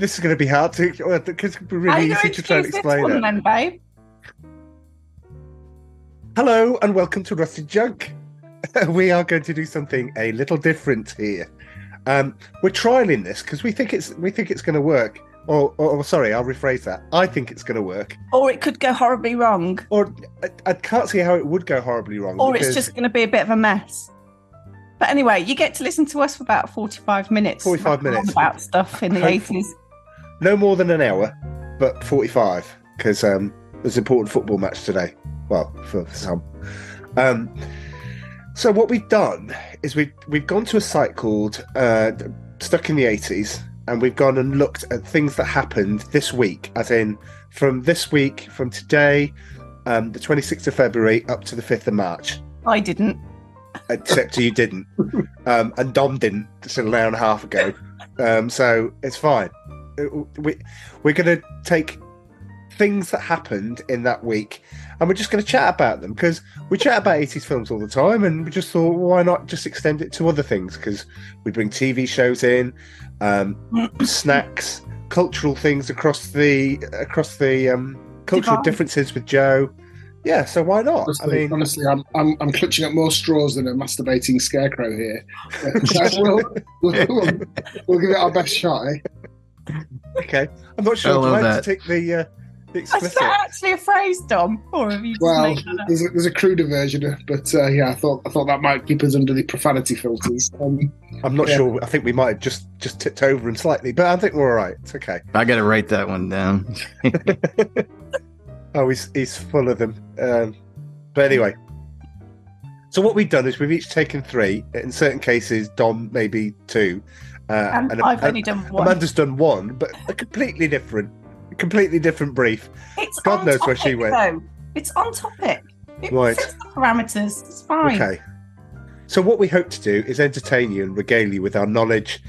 this is going to be hard to because it's How really easy to try and explain one it. then, babe? Hello and welcome to Rusted Junk. we are going to do something a little different here. Um, we're trialing this because we think it's we think it's going to work. Or, or, or sorry, I'll rephrase that. I think it's going to work. Or it could go horribly wrong. Or I, I can't see how it would go horribly wrong. Or it's just going to be a bit of a mess. But anyway, you get to listen to us for about 45 minutes. 45 minutes. About stuff in the Hopefully. 80s. no more than an hour, but forty-five because um, there's an important football match today. Well, for some. Um, so what we've done is we've we've gone to a site called uh, Stuck in the Eighties, and we've gone and looked at things that happened this week, as in from this week, from today, um, the twenty sixth of February up to the fifth of March. I didn't. Except you didn't, um, and Dom didn't. Just an hour and a half ago, um, so it's fine. It- we we're going to take things that happened in that week and we're just going to chat about them because we chat about 80s films all the time and we just thought why not just extend it to other things because we bring tv shows in um, snacks cultural things across the across the um, cultural Divide. differences with joe yeah so why not i Honestly, mean honestly I'm, I'm I'm clutching at more straws than a masturbating scarecrow here. So we'll, we'll, we'll, we'll give it our best shot. Eh? Okay i'm not sure I do love I that. to take the uh, the Is that actually a phrase, Dom? Or have you just Well, made that there's a, there's a cruder version, but uh, yeah, I thought I thought that might keep us under the profanity filters. Um, i'm not Yeah. sure i think we might have just just tipped over him slightly but i think we're all right it's okay I got to write that one down. Oh, he's he's full of them. Um, but anyway, so what we've done is we've each taken three. In certain cases, Dom maybe two, uh, And, I've only done one. Amanda's done one, but a completely different, completely different brief. it's God knows where she went. Though. It's on topic. It Right. fits the parameters. It's fine. Okay. So what we hope to do is entertain you and regale you with our knowledge,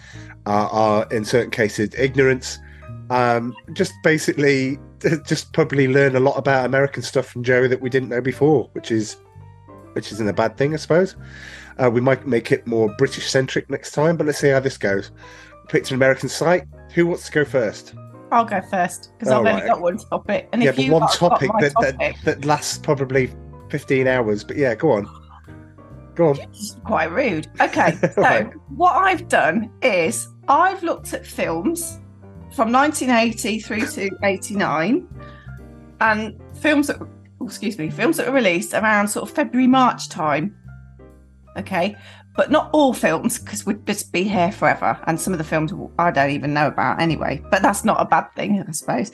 our, our in certain cases ignorance. Um, just basically, just probably learn a lot about American stuff from Joe that we didn't know before, which is, which isn't a bad thing, I suppose. Uh, we might make it more British centric next time, but let's see how this goes. Picked an American site. Who wants to go first? I'll go first because I've only got one topic. And yeah, if but you one topic that, that topic, that lasts probably fifteen hours. But yeah, go on, go on. it's quite rude. Okay, so Right. what I've done is I've looked at films from 1980 through to 89, and films that, oh, excuse me, films that were released around sort of February March time. Okay, but not all films because we'd just be here forever, and some of the films I don't even know about anyway. But that's not a bad thing, I suppose.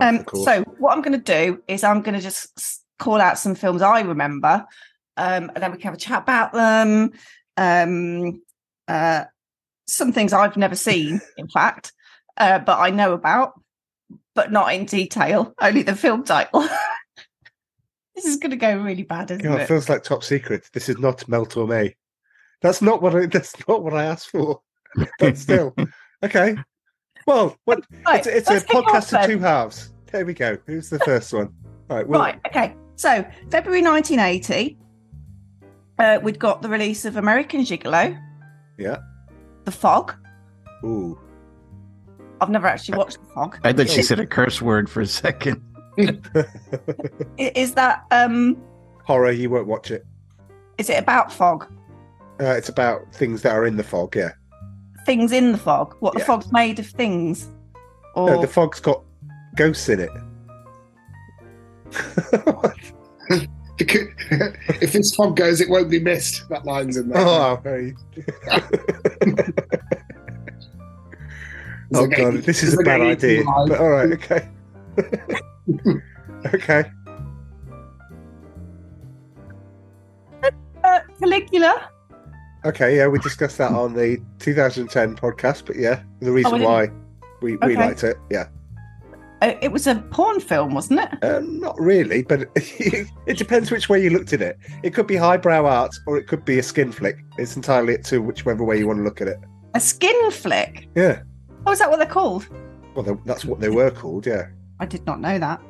Um, so what I'm going to do is I'm going to just call out some films I remember, um, and then we can have a chat about them. Um, uh, some things I've never seen, in fact, uh, but I know about, but not in detail. Only the film title. this is going to go really bad, isn't God, it it? feels like top secret. This is not Mel Torme. That's not what I. That's not what I asked for. But still, okay. Well, what, Right, it's, it's a let's kick off podcast of two halves. There we go. Who's the first one? All right. Well, Right. Okay. So February 1980, uh, we'd got the release of American Gigolo. Yeah. The Fog. Ooh. I've never actually watched The Fog. I thought she said a curse word for a second. I- Is that um? Horror. You won't watch it. Is it about fog? Uh, it's about things that are in the fog. Yeah. Things in the fog? What the fog's made of things? Or No, the fog's got ghosts in it. if this fog goes, it won't be missed. That line's in there. oh, very. It's oh god, this is a bad idea. But all right, okay. okay. uh, Caligula. Okay, yeah, we discussed that on the 2010 podcast, but yeah, the reason Oh, why we, we Okay. liked it, yeah. Uh, it was a porn film, wasn't it? Um, not really, but it depends which way you looked at it. It could be highbrow art or it could be a skin flick. It's entirely up to whichever way you want to look at it. A skin flick. Yeah, Oh, is that what they're called? well, they- that's what they were called, yeah. I did not know that.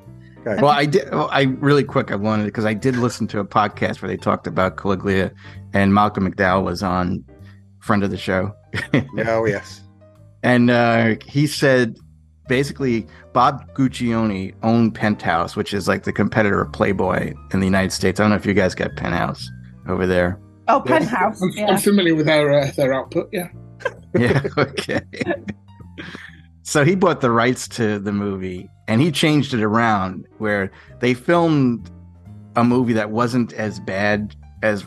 Okay. Well, I did. well, I really quick. I wanted because I did listen to a podcast where they talked about Caligula, and Malcolm McDowell was on, friend of the show. oh, yes. and uh, he said basically Bob Guccione owned Penthouse, which is like the competitor of Playboy in the United States. I don't know if you guys got Penthouse over there. Oh, Yes. Penthouse. I'm, Yeah. I'm familiar with their uh, their output. Yeah. Yeah, okay. so he bought the rights to the movie and he changed it around where they filmed a movie that wasn't as bad as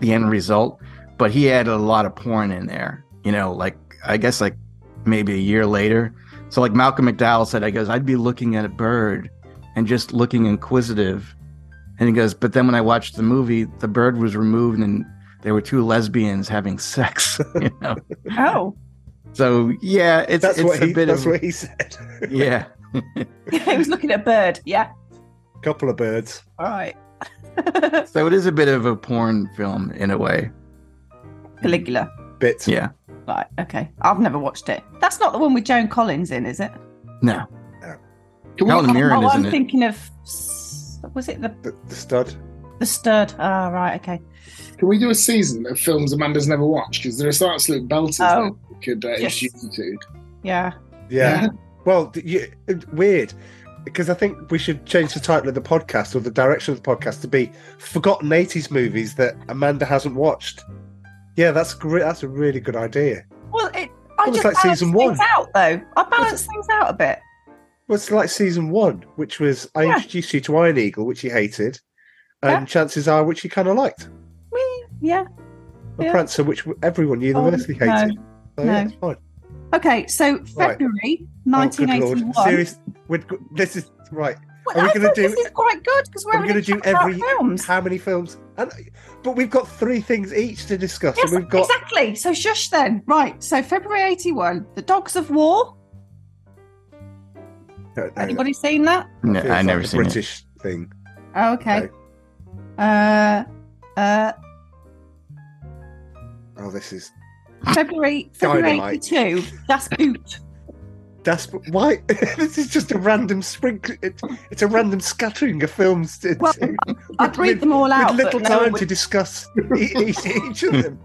the end result, but he added a lot of porn in there. You know, like I guess like maybe a year later. So like Malcolm McDowell said, I goes, I'd be looking at a bird and just looking inquisitive. And he goes, but then when I watched the movie, the bird was removed and there were two lesbians having sex. You know. Oh, So yeah, it's That's it's what a he. bit That's of what he said. yeah. he was looking at a bird. Yeah. Couple of birds. All right. So it is a bit of a porn film in a way. Caligula. Bits. Yeah. Right. Okay. I've never watched it. That's not the one with Joan Collins in, is it? No. Can we, Helen Mirren, oh, isn't I'm it? thinking of. Was it the The, the stud. the stud? Ah, right. Okay. can we do a season of films Amanda's never watched? Because there are some absolute belters Oh. that we could uh, Yes. introduce you to. Yeah. Yeah. Well, you, weird. Because I think we should change the title of the podcast or the direction of the podcast to be "Forgotten '80s Movies That Amanda Hasn't Watched." Yeah, that's great. That's a really good idea. Well, it. I It was just like season things one. out though. I balance things out a bit. Well, it's like season one, which was I Yeah. introduced you to Iron Eagle, which you hated, and Yeah. Chances Are, which you kind of liked, Whee, Yeah. and Yeah. Prancer, which everyone universally Oh, no. Hated. So, yeah, no. it's fine. Okay. So February Oh, good lord! 1981. Serious? We're, this is right. Well, Are we I gonna do- This is quite good because we're we going going to to do every films. how many films? And but we've got three things each to discuss, Yes, and we've got exactly. So shush then. Right. So February 81, The Dogs of War. No, no, that Anybody seen that? No, feels I like never a seen it. British thing. Oh, okay. Okay. Uh, uh, Oh, this is February February Dynamite. 82. That's Boot. that's why this is just a random sprinkle. It, it's a random scattering of films. To, Well, to- I'd with- read them all with out, little but no one, time to discuss each, each of them.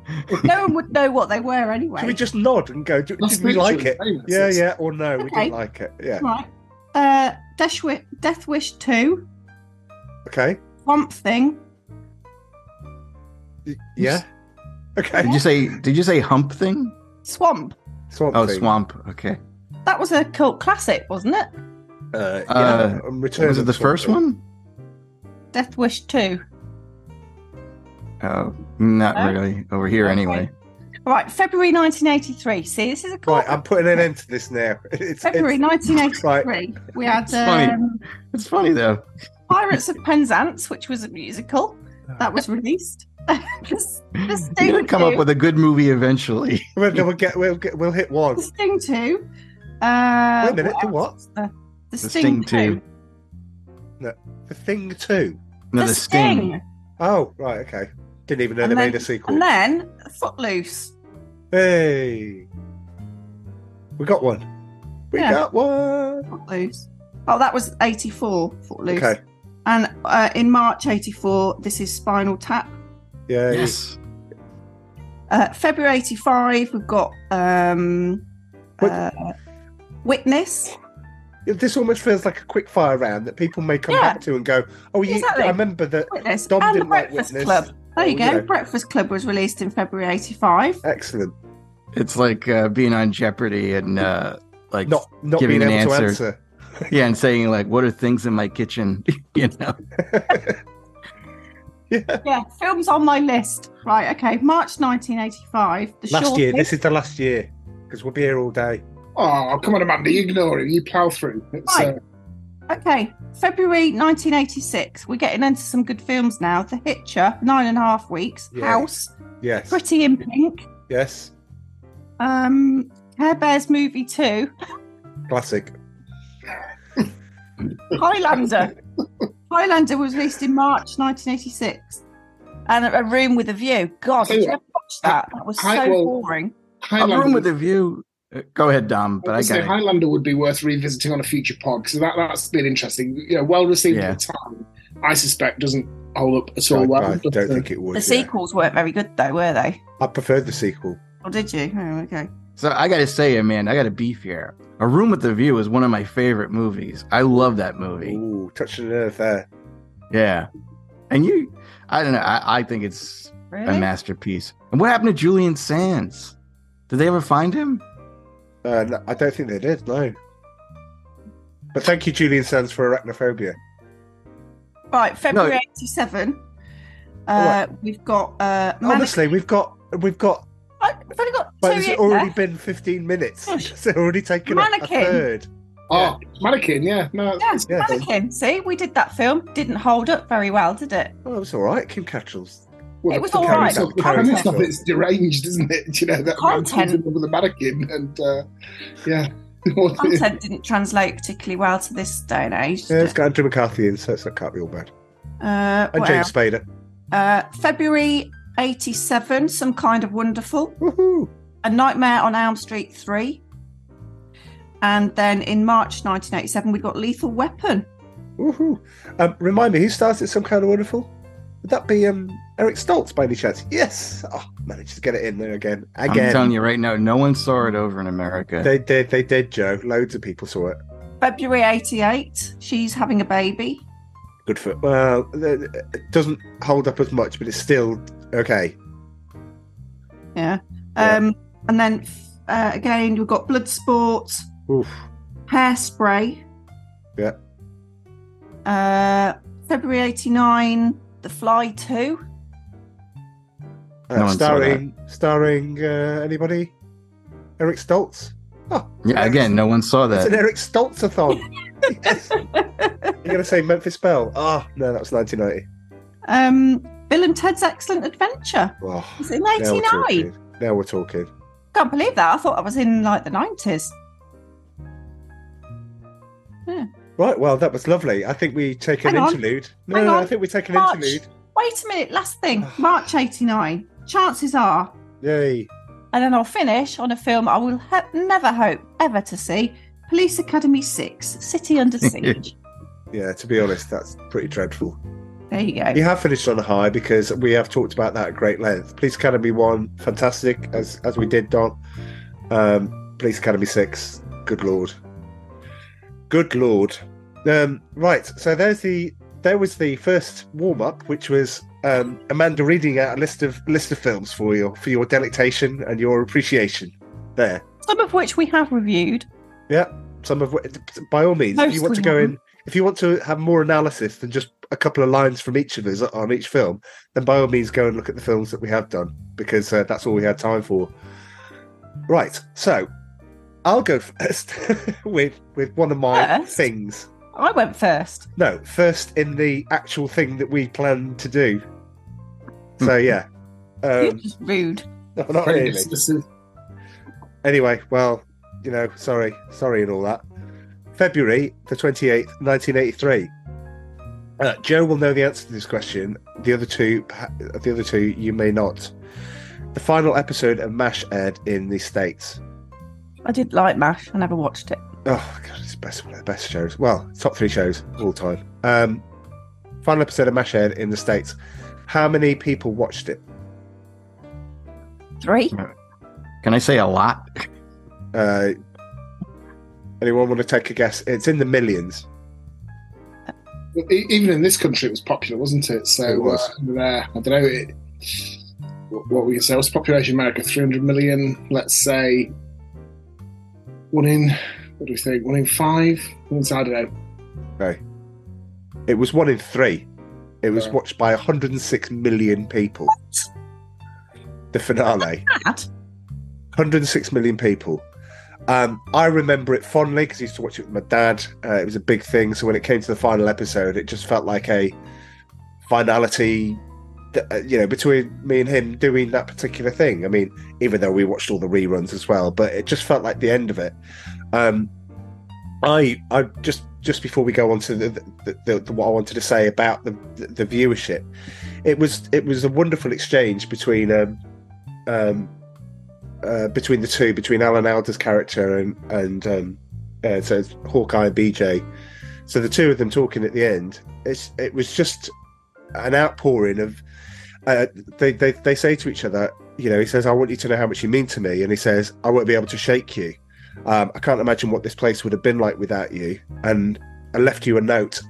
no one would know what they were anyway. Should we just nod and go? Did, That's did we like it? famous. Yeah, yeah, or no, we Okay. didn't like it. Yeah. Right. Uh, Death Wish, Death Wish 2, Okay. Swamp Thing. Y- Yeah. Okay. Did you say did you say hump thing? Swamp. Swamp Oh, Thing. swamp. Okay. That was a cult classic, wasn't it? Uh, yeah. Uh, Return Was it the Swamp first Thing. one? Death Wish 2. Oh, not No? really. Over here Okay. anyway. Right, February 1983. See, this is a cult. Right, I'm putting an end to this now. It's, February it's 1983. We had It's funny. um, It's funny though. Pirates of Penzance, which was a musical that was released. the, the You're gonna come 2, up with a good movie eventually. we'll, we'll get we'll get we'll hit one. the Sting 2. Uh, Wait a minute, the what? was? The, The Sting, Sting 2. 2. The Thing Two. No, the, the, sting. Oh, right, okay. Didn't even know And they then- made a sequel. And then Footloose. Hey, we got one. We Yeah. got one. Footloose. Oh, that was 84, Footloose. Okay. And uh, in March 84, this is Spinal Tap. Yeah. Yes. Uh, February 85, we've got um, uh, Witness. This almost feels like a quick fire round that people may come Yeah. back to and go, "Oh, you, Exactly. I remember that." Witness. Dom and The didn't like Breakfast Witness. Club. There you Oh, go. yeah. Breakfast Club was released in February 85. Excellent. It's like uh, being on Jeopardy and uh, like Not not Giving being an able to answer. Answer. yeah, and saying like, "What are things in my kitchen?" you know. yeah. Yeah, films on my list. Right, okay. March 1985. The Last Short year. List. This is the last year because we'll be here all day. Oh, come on, Amanda, you ignore it. You plough through. It's, Right. uh, Okay, February 1986. We're getting into some good films now. The Hitcher, nine and a half weeks. Yeah. House, Yes. Pretty in Pink. Yes. Um, Care Bears movie two. Classic. Highlander. Highlander was released in March 1986. And A Room with a View. God, did you ever watch that? That was so I- well, boring. A room with a view. Uh, Go ahead, Dom. But I I would say. Highlander would be worth revisiting on a future pod because that, that's been interesting. You know, well received Yeah. at the time. I suspect doesn't hold up at all I, well. I don't uh, think it would. The yeah. sequels weren't very good, though, were they? I preferred the sequel. Or did you? Oh, okay. So I got to say, man, I got a beef here. A Room with the View is one of my favorite movies. I love that movie. Ooh, touching the nerve there. Yeah, and you, I don't know. I, I think it's a masterpiece. And what happened to Julian Sands? Did they ever find him? Uh, no, I don't think they did. No. But thank you, Julian Sands, for arachnophobia. Right, February 87. Uh, We've got uh, Mannequin. Honestly, we've got we've got. I've only got But two it's already there. been 15 minutes. Gosh. It's already taken up a Mannequin. third. Oh, mannequin, yeah. No, Yeah, Yeah. Mannequin. See, we did that film. Didn't hold up very well, did it? Oh, it was all right. Kim Cattrall's. well, It was the all premise of- The premise Content. of it's deranged, isn't it? You know, that man Content. falls in love with a mannequin and, uh, yeah. Content didn't translate particularly well to this day and age. Yeah, did it's got Andrew McCarthy in, so it's- that can't be all bad. Uh, And what James else? Spader. Uh, February 87, Some Kind of Wonderful. Woohoo! A Nightmare on Elm Street 3. And then in March 1987, we got Lethal Weapon. Woohoo! Um, remind me, who started? Some kind of wonderful. Would that be um Eric Stoltz by any chance? Yes. Oh, managed to get it in there again. I'm telling you right now, no one saw it over in America. They did. They did, Joe. Loads of people saw it. February 88, She's Having a Baby. Good for. it. Well, th- th- it doesn't hold up as much, but it's still okay. Yeah. Yeah. Um, and then uh, again, we've got Bloodsport, Oof. Hairspray. Yeah. Uh, February 89, The Fly 2. Uh, No one saw starring starring uh, anybody? Eric Stoltz. Oh, yeah, again, no one saw it's that. an Eric Stoltz-a-thon. yes. You're gonna say Memphis Belle? Oh no, that was 1990. Um, Bill and Ted's Excellent Adventure. Oh, Was it in now we're 89? talking. Now we're talking. Can't believe that. I thought I was in like the 90s. Right, well, that was lovely. I think we take an interlude. No, no. I think we take an March. interlude. Wait a minute, last thing. March 89. Chances are, Yay. and then I'll finish on a film I will ho- never hope ever to see Police Academy 6 City Under Siege. Yeah, to be honest, that's pretty dreadful. There you go. You have finished on a high because we have talked about that at great length. Police Academy one, fantastic as as we did, Don. Um, Police Academy six, good lord, good lord. Um, right, so there's the there was the first warm up, which was um, Amanda reading out a list of list of films for you for your delectation and your appreciation. There, Some of which we have reviewed. yeah. Some of what, by all means, if you want to go in. If you want to have more analysis than just a couple of lines from each of us on each film, then by all means go and look at the films that we have done because uh, that's all we had time for. Right, so I'll go first with with one of my First? things. I went first. No, first in the actual thing that we plan to do. So yeah, You're um, just rude. no, not really. Anyway, well, you know, sorry, sorry, and all that. February the twenty eighth, nineteen eighty three. Uh, Joe will know the answer to this question. The other two, the other two, you may not. The final episode of Mash aired in the states. I did like MASH. I never watched it. Oh god, it's best one of the best shows. Well, top three shows of all time. Um, final episode of Mash aired in the states. How many people watched it? Three. Can I say a lot? Uh, anyone want to take a guess? It's in the millions. Even in this country, it was popular, wasn't it? So It was. Uh, there, I don't know. It, what, what we can say? What's the population in America? Three hundred million. Let's say one in. What do we think? One in five. One in, I don't know. Okay. It was one in three. It was Right. watched by 106 million people. The finale. 106 million people. Um, I remember it fondly because I used to watch it with my dad. Uh, it was a big thing. So when it came to the final episode, it just felt like a finality, uh, you know, between me and him doing that particular thing. I mean, even though we watched all the reruns as well, but it just felt like the end of it. Um, I, I just just before we go on to the, the, the, the what I wanted to say about the, the the viewership, it was it was a wonderful exchange between um, um, uh, between the two, between Alan Alda's character and and um, uh, so Hawkeye and BJ. So the two of them talking at the end, it's it was just an outpouring of uh, they, they they say to each other, you know, he says, "I want you to know how much you mean to me," and he says, "I won't be able to shake you. Um, I can't imagine what this place would have been like without you." And I left you a note.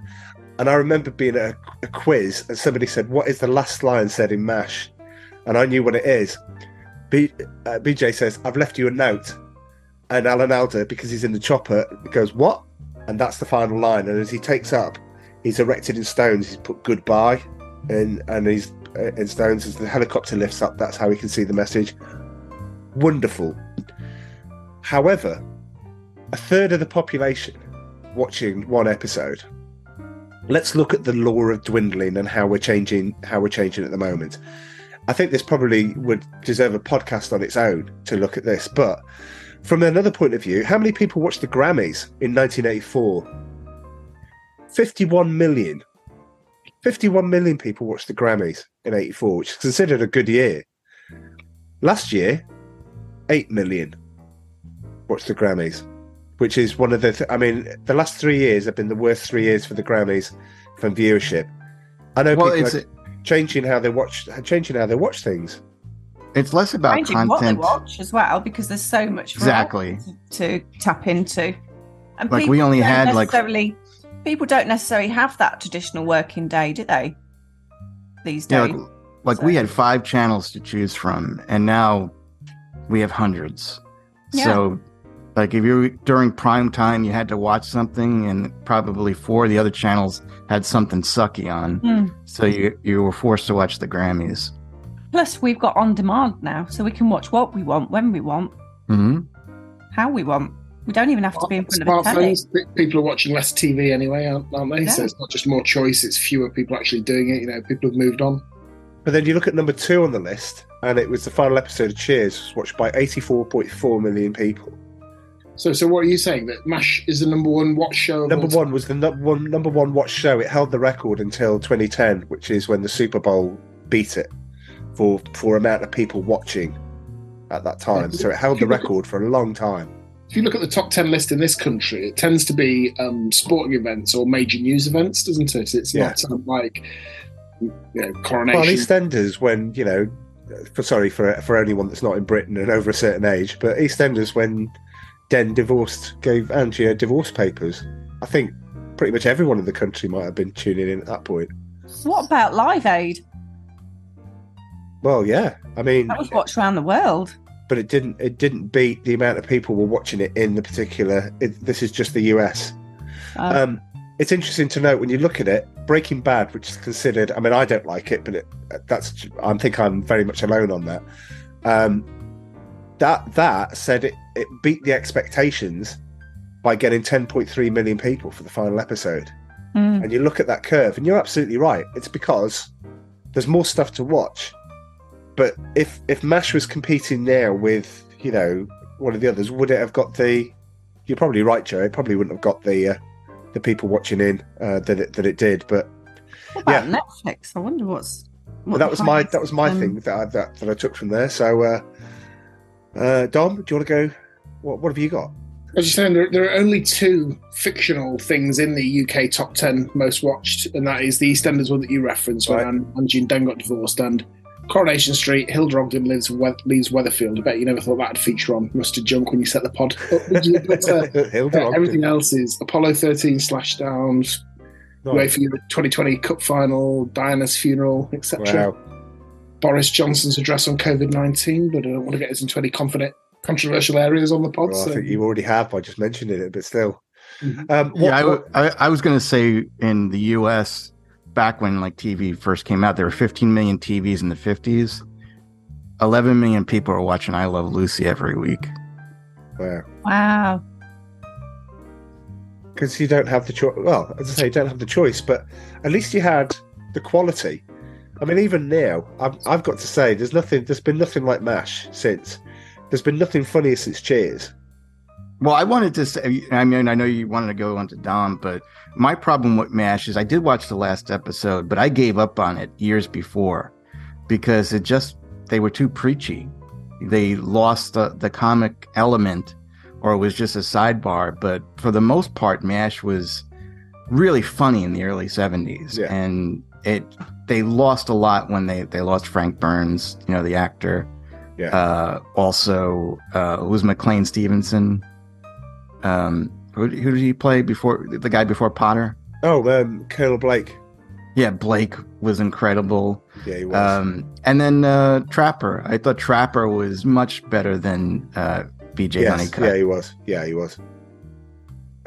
And I remember being at a, a quiz, and somebody said, "What is the last line said in Mash?" And I knew what it is. B, uh, BJ says, "I've left you a note," and Alan Alda, because he's in the chopper, goes, "What?" And that's the final line. And as he takes up, he's erected in stones. He's put goodbye, and and he's uh, in stones as the helicopter lifts up. That's how we can see the message. Wonderful. However, a third of the population watching one episode. Let's look at the law of dwindling and how we're changing. How we're changing at the moment. I think this probably would deserve a podcast on its own to look at this. But from another point of view, how many people watched the Grammys in 1984? 51 million. 51 million people watched the Grammys in 84, which is considered a good year. Last year, 8 million watched the Grammys, which is one of the, th- I mean, the last three years have been the worst three years for the Grammys from viewership. I know Well, people it's are changing how they watch, changing how they watch things. it's less about Changing what they content. watch as well, because there's so much Exactly. to tap into. And Like, people we only don't had, like- necessarily people don't necessarily have that traditional working day, do they? These Yeah, days. like, like we had five channels to choose from, and now we have hundreds. Yeah. So, like if you during prime time, you had to watch something, and probably four of the other channels had something sucky on, Hmm. so you you were forced to watch the Grammys. Plus, we've got on demand now, so we can watch what we want, when we want, hmm how we want. We don't even have to be in front of a telly. Smartphones, people are watching less TV anyway, aren't, aren't they? So it's not just more choice; it's fewer people actually doing it. You know, people have moved on. But then you look at number two on the list, and it was the final episode of Cheers, watched by 84.4 million people. So, so what are you saying that Mash is the number one watch show? of Number all time? one was the number one number one watch show. It held the record until 2010, which is when the Super Bowl beat it for for amount of people watching at that time. So it held the record for a long time. If you look at the top ten list in this country, it tends to be um, sporting events or major news events, doesn't it? It's Yeah. not um, like you know Well, coronation. EastEnders, when you know, for sorry for for anyone that's not in Britain and over a certain age, but EastEnders when Den divorced gave Angie her divorce papers. I think pretty much everyone in the country might have been tuning in at that point. What about Live Aid? Well, yeah, I mean, That was watched around the world. but it didn't it didn't beat the amount of people were watching it in the particular. It, this is just the US. Uh, Um, it's interesting to note when you look at it, Breaking Bad, which is considered. I mean, I don't like it, but it, that's. I think I'm very much alone on that. Um, that that said, it, it beat the expectations by getting 10.3 million people for the final episode. mm. And you look at that curve, and you're absolutely right. It's because there's more stuff to watch. But if if Mash was competing now with you know one of the others, would it have got the? You're probably right, Joe. It probably wouldn't have got the uh, the people watching in uh, that it, that it did. But What about Netflix? I wonder what's. what that was my that was my um, thing that I, that, that I took from there. So, uh, uh, Dom, do you want to go? What what have you got? As you're saying, there, there are only two fictional things in the UK top 10 most watched, and that is the EastEnders one that you referenced Right. when Angie and Dan got divorced, and Coronation Street, Hilda Ogden lives we- leaves Weatherfield. I bet you never thought that'd feature on Rusted Junk when you set the pod up. But, uh, uh, everything else is Apollo 13, splashdowns, Nice. UEFA the 2020 Cup Final, Diana's funeral, etc. Wow. Boris Johnson's address on COVID 19, but I don't want to get us into any confident, controversial areas on the pod. Well, I think you already have by just mentioning it, but still. Mhm. Um, what- yeah, I, what- w- I, I was going to say in the U.S. back when like TV first came out, there were 15 million TVs in the 50s. 11 million people are watching I Love Lucy every week. wow. Wow. because you don't have the choice. Well, as I say, you don't have the choice, but at least you had the quality. I mean, even now, I've, I've got to say, there's nothing. There's been nothing like Mash since. There's been nothing funnier since Cheers. Well, I wanted to say, I mean, I know you wanted to go on to Dom, but my problem with MASH is I did watch the last episode, but I gave up on it years before because it just, they were too preachy. They lost the, the comic element or it was just a sidebar. But for the most part, MASH was really funny in the early 70s. Yeah. And it they lost a lot when they they lost Frank Burns, you know, the actor. Yeah. Uh, also, uh, who was McLean Stevenson? Um, who, who did he play before the guy before Potter? Oh, um, Colonel Blake. Yeah, Blake was incredible. Yeah, he was. Um, and then uh, Trapper. I thought Trapper was much better than uh, BJ yes, Hunnicutt. yeah, he was. Yeah, he was.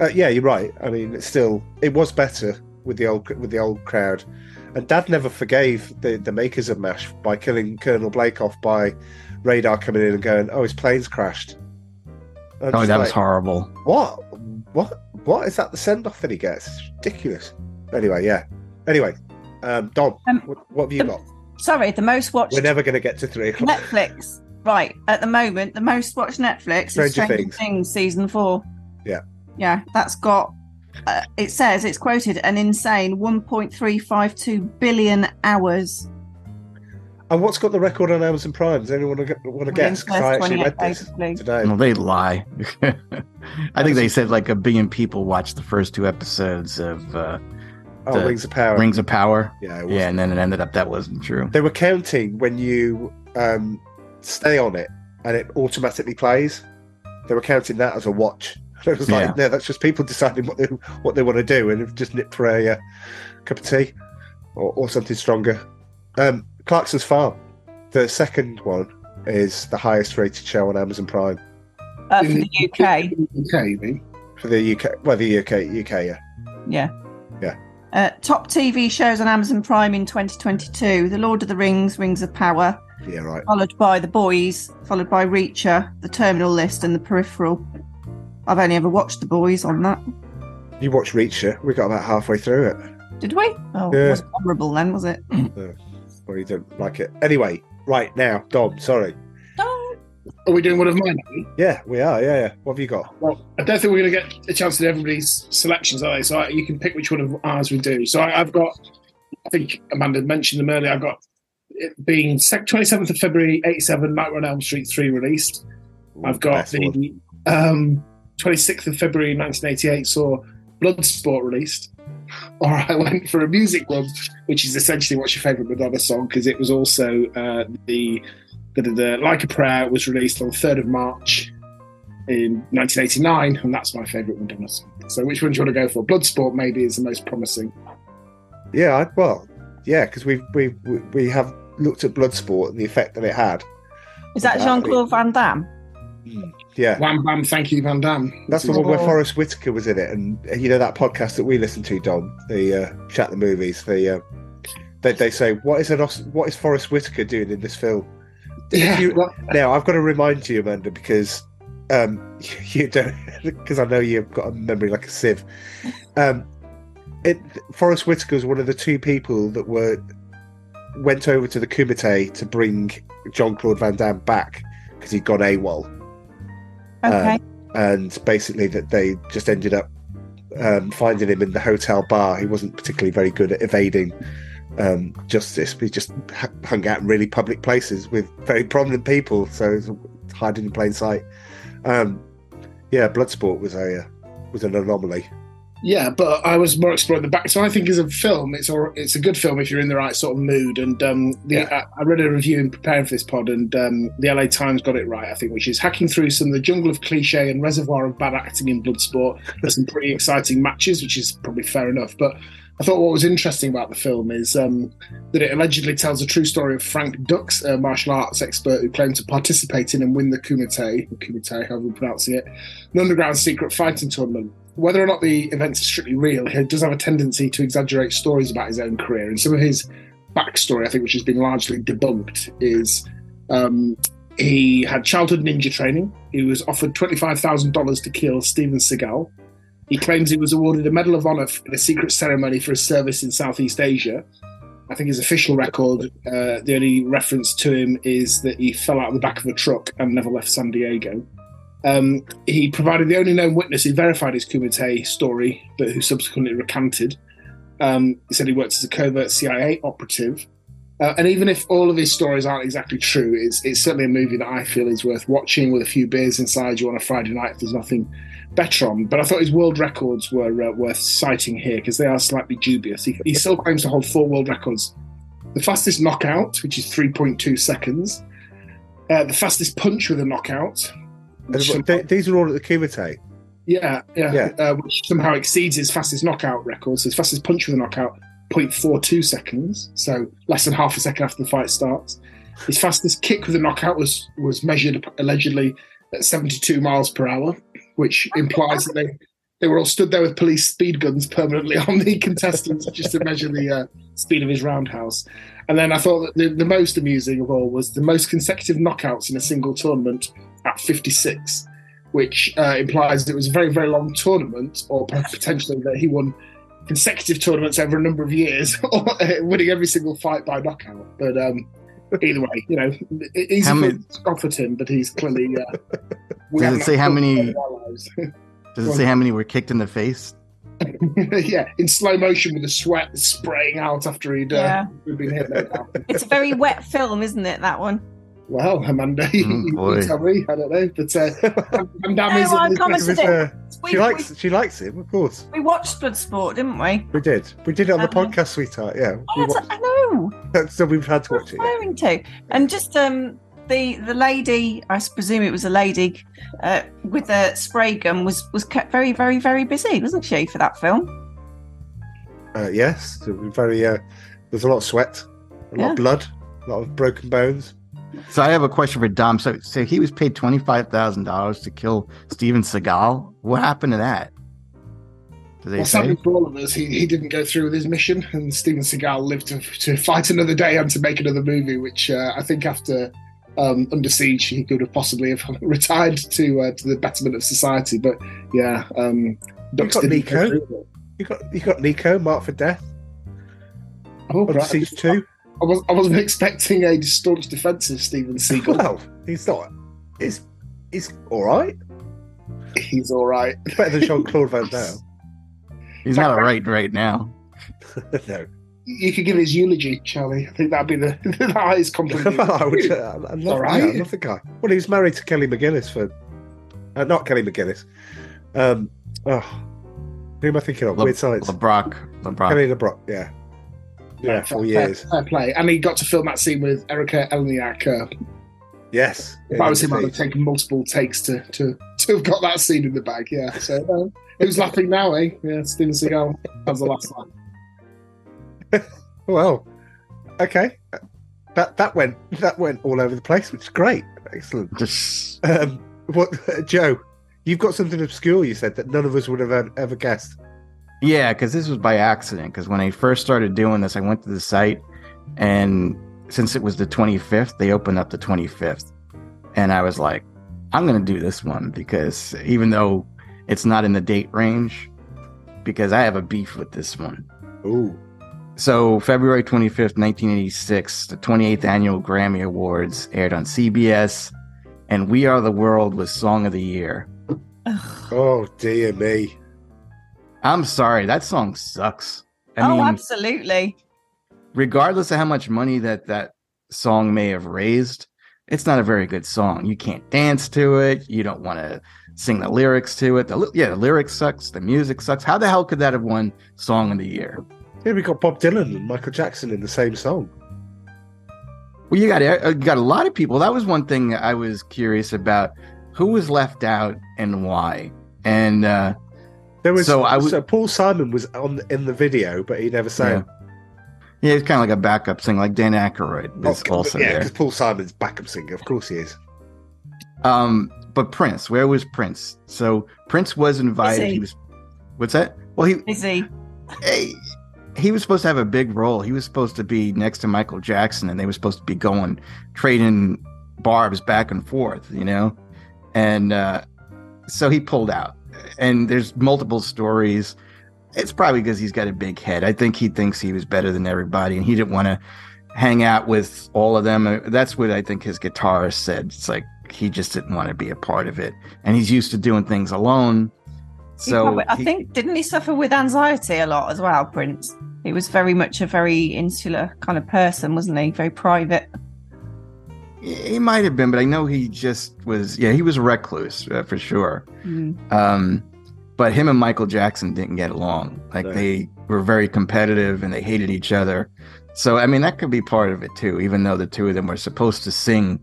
Uh, yeah, you're right. I mean, it's still it was better with the old with the old crowd, and Dad never forgave the the makers of Mash by killing Colonel Blake off by radar coming in and going, "Oh, his plane's crashed." I'm oh, just that was horrible. What? What? What is that? The send off that he gets? It's ridiculous. Anyway, yeah. Anyway, um, Dom, Um, what, what have you the- got? Sorry, the most watched We're never going to get to three o'clock. Netflix. Right, at the moment, the most watched Netflix Stranger is Stranger Things. Things. season four. Yeah. Yeah, that's got. Uh, it says it's quoted an insane 1.352 billion hours. And what's got the record on Amazon Prime? Does anyone want to, guess? Because I actually read this today. Well, they lie. I think they said like a billion people watched the first two episodes of uh, Oh, Rings of Power. Rings of Power. Yeah, it. Yeah, and then it ended up that wasn't true. They were counting when you um, stay on it and it automatically plays. They were counting that as a watch. It was like, Yeah. no, that's just people deciding what they what they want to do and just nip for a uh, cup of tea or, or something stronger. Um, Clarkson's Farm, the second one, is the highest rated show on Amazon Prime Uh, for the UK. Okay, you mean? for the UK. Well, the UK, UK, yeah. Yeah. Yeah. Uh, top TV shows on Amazon Prime in 2022 The Lord of the Rings, Rings of Power, Yeah, right. followed by The Boys, followed by Reacher, The Terminal List, and The Peripheral. I've only ever watched The Boys on that. You watched Reacher. We got about halfway through it. Did we? Oh, Yeah. it wasn't horrible then, was it? Or you don't like it. Anyway, right now, Dom, sorry. Oh, Are we doing one of mine? Yeah, we are. Yeah, yeah. What have you got? Well, I don't think we're going to get a chance to do everybody's selections, are they? So I, you can pick which one of ours we do. So I, I've got, I think Amanda mentioned them earlier. I've got it being 27th of February, 87, Nightmare on Elm Street 3 released. I've got the um, 26th of February 1988 saw Bloodsport released. Or I went for a music one, which is essentially what's your favourite Madonna song, because it was also uh, the, the, the, the Like a Prayer was released on the 3rd of March in 1989, and that's my favourite Madonna song. So which one do you want to go for? Bloodsport maybe is the most promising. Yeah, I, well, yeah, because we we we we have looked at Bloodsport and the effect that it had. is that Jean Claude Van Damme? Yeah, Wham Bam, thank you, Van Damme. that's the one where. Forest Whitaker was in it, and you know that podcast that we listen to, Dom, the uh, chat the movies. The uh, they they say what is an what is Forest Whitaker doing in this film? Yeah, you- Now I've got to remind you, Amanda, because um, you don't, because I know you've got a memory like a sieve. Um, it Forest Whitaker was one of the two people that were went over to the Kumite to bring Jean Claude Van Damme back because he'd gone AWOL, Okay. and basically that they just ended up um, finding him in the hotel bar. He wasn't particularly very good at evading um, justice. He just hung out in really public places with very prominent people, so hiding in plain sight. Um, yeah, Bloodsport was a uh, was an anomaly. Yeah, but I was more exploring the back. So I think as a film, it's all, it's a good film if you're in the right sort of mood. And um, the, Yeah. I, I read a review in preparing for this pod, and um, the LA Times got it right. I think, which is hacking through some of the jungle of cliche and reservoir of bad acting in Bloodsport. There's some pretty exciting matches, which is probably fair enough. But I thought what was interesting about the film is um, that it allegedly tells a true story of Frank Dux, a martial arts expert who claimed to participate in and win the Kumite, Kumite, however you pronounce it, an underground secret fighting tournament. Whether or not the events are strictly real, he does have a tendency to exaggerate stories about his own career. And some of his backstory, I think, which has been largely debunked, is um, he had childhood ninja training. He was offered $25,000 to kill Steven Seagal. He claims he was awarded a Medal of Honor in a secret ceremony for his service in Southeast Asia. I think his official record, uh, the only reference to him is that he fell out of the back of a truck and never left San Diego. Um, he provided the only known witness who verified his Kumite story, but who subsequently recanted. Um, he said he worked as a covert CIA operative. Uh, and even if all of his stories aren't exactly true, it's, it's certainly a movie that I feel is worth watching with a few beers inside you on a Friday night if there's nothing better on. But I thought his world records were uh, worth citing here because they are slightly dubious. He, he still claims to hold four world records the fastest knockout, which is 3.2 seconds, uh, the fastest punch with a knockout. And these are all at the Kumite. yeah, yeah, Yeah. Uh, which somehow exceeds his fastest knockout record. So his fastest punch with a knockout, 0.42 seconds, so less than half a second after the fight starts. His fastest kick with a knockout was was measured allegedly at 72 miles per hour, which implies that they they were all stood there with police speed guns permanently on the contestants just to measure the uh, speed of his roundhouse. And then I thought that the, the most amusing of all was the most consecutive knockouts in a single tournament at 56 which uh, implies it was a very, very long tournament, or potentially that he won consecutive tournaments over a number of years, or uh, winning every single fight by knockout. But um, either way, you know, he's easy How for many- scoff at him, but he's clearly. Uh, Does it say how many- in our lives. Does it say how many were kicked in the face? yeah, in slow motion with the sweat spraying out after he'd, uh, Yeah. he'd been hit. It's a very wet film, isn't it? That one. Well, Amanda, you, Mm, you tell me. I don't know, but uh, Van Damme No, is I in this- promise It was, uh, We, she likes she likes him, of course. we, we watched Bloodsport, didn't we? We did. We did it on the Uh-huh. podcast, sweetheart. Yeah. We Oh, watched- I know. so we've had to watch it. yeah. referring to. And just um the the lady, I presume it was a lady, uh, with the spray gun was was kept very very very busy, wasn't she, for that film? Uh, yes, very. Uh, there's a lot of sweat, a lot Yeah. of blood, a lot of broken bones. So I have a question for Dom. So, so he was paid twenty five thousand dollars to kill Steven Seagal. What happened to that? Do they Well, say? sadly for all of us, he, he didn't go through with his mission, and Steven Seagal lived to, to fight another day and to make another movie, which uh, I think after um, Under Siege, he could have possibly have retired to uh, to the betterment of society. But yeah, um, Dux got didn't go Nico. through with it. You got you got Nico marked for death. Oh, On right. Siege two. I, was, I wasn't expecting a staunch defensive Steven Seagal. Well, he's not. He's he's all right. He's all right. Better than Jean Claude Van Damme. He's not all right right now. no. You could give his eulogy, Charlie. I think that'd be the, the highest compliment. well, I would. Uh, I love, All right. yeah, I love the guy. Well, he was married to Kelly McGillis for. Uh, not Kelly McGillis. Um. Oh, who am I thinking of? Le- Weird Science. LeBrock. LeBrock. Kelly LeBrock. Yeah. Yeah, Fair- for fair- years. Fair play. And he got to film that scene with Erica Eleniak. Uh, Yes. if I was him, I'd have indeed. taken multiple takes to, to, to have got that scene in the bag. Yeah. So uh, who's laughing now, eh? Yeah, Steven Seagal has the last line. Well, okay. That that went that went all over the place, which is great. Excellent. Um, what, Joe? You've got something obscure. You said that none of us would have ever, ever guessed. Yeah, because this was by accident. Because when I first started doing this, I went to the site, and since it was the 25th, they opened up the 25th, and I was like, I'm gonna do this one because even though it's not in the date range, because I have a beef with this one. Ooh. So February 25th, 1986, the 28th annual Grammy Awards aired on CBS, and "We Are the World" was Song of the Year. Ugh. Oh dear me. I'm sorry, that song sucks. I oh, mean, absolutely. regardless of how much money that that song may have raised, it's not a very good song. You can't dance to it. You don't want to sing the lyrics to it. The yeah, the lyrics sucks. The music sucks. How the hell could that have won Song of the Year? Here we got Bob Dylan and Michael Jackson in the same song. Well, you got uh, you got a lot of people. That was one thing I was curious about. Who was left out and why? And uh, There was So I would- so Paul Simon was on in the video, but he never sang. yeah, he's kind of like a backup singer, like Dan Aykroyd was Oh, also yeah, there. because Paul Simon's backup singer, of course he is. Um, but Prince, where was Prince? So Prince was invited. Busy. He was. What's that? Well, he Busy. hey, he was supposed to have a big role. He was supposed to be next to Michael Jackson, and they were supposed to be going trading barbs back and forth, you know. And uh, so he pulled out. And there's multiple stories. It's probably because he's got a big head. I think he thinks he was better than everybody, and he didn't want to hang out with all of them. Uh, That's what I think his guitarist said. It's like he just didn't want to be a part of it, and he's used to doing things alone. So probably- I he- think didn't he suffer with anxiety a lot as well, Prince? he was very much a very insular kind of person, wasn't he? Very private. He might have been, but I know he just was. Yeah, he was a recluse uh, for sure. Mm. Um, but him and Michael Jackson didn't get along. Like No. they were very competitive and they hated each other. So I mean, that could be part of it too. Even though the two of them were supposed to sing,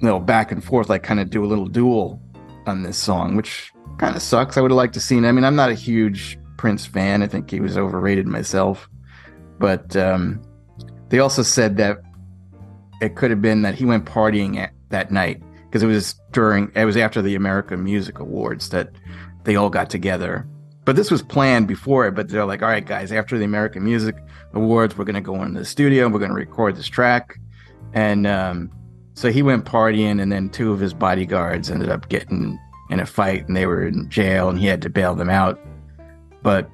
you know, back and forth, like kind of do a little duel on this song, which kind of sucks. I would have liked to seen. I mean, I'm not a huge Prince fan. I think he was overrated myself. But um, they also said that it could have been that he went partying at, that night because it was during it was after the American Music Awards that they all got together. But this was planned before it. But they're like, all right, guys, after the American Music Awards, we're going to go into the studio. We're going to record this track. And um, so he went partying, and then two of his bodyguards ended up getting in a fight, and they were in jail, and he had to bail them out. But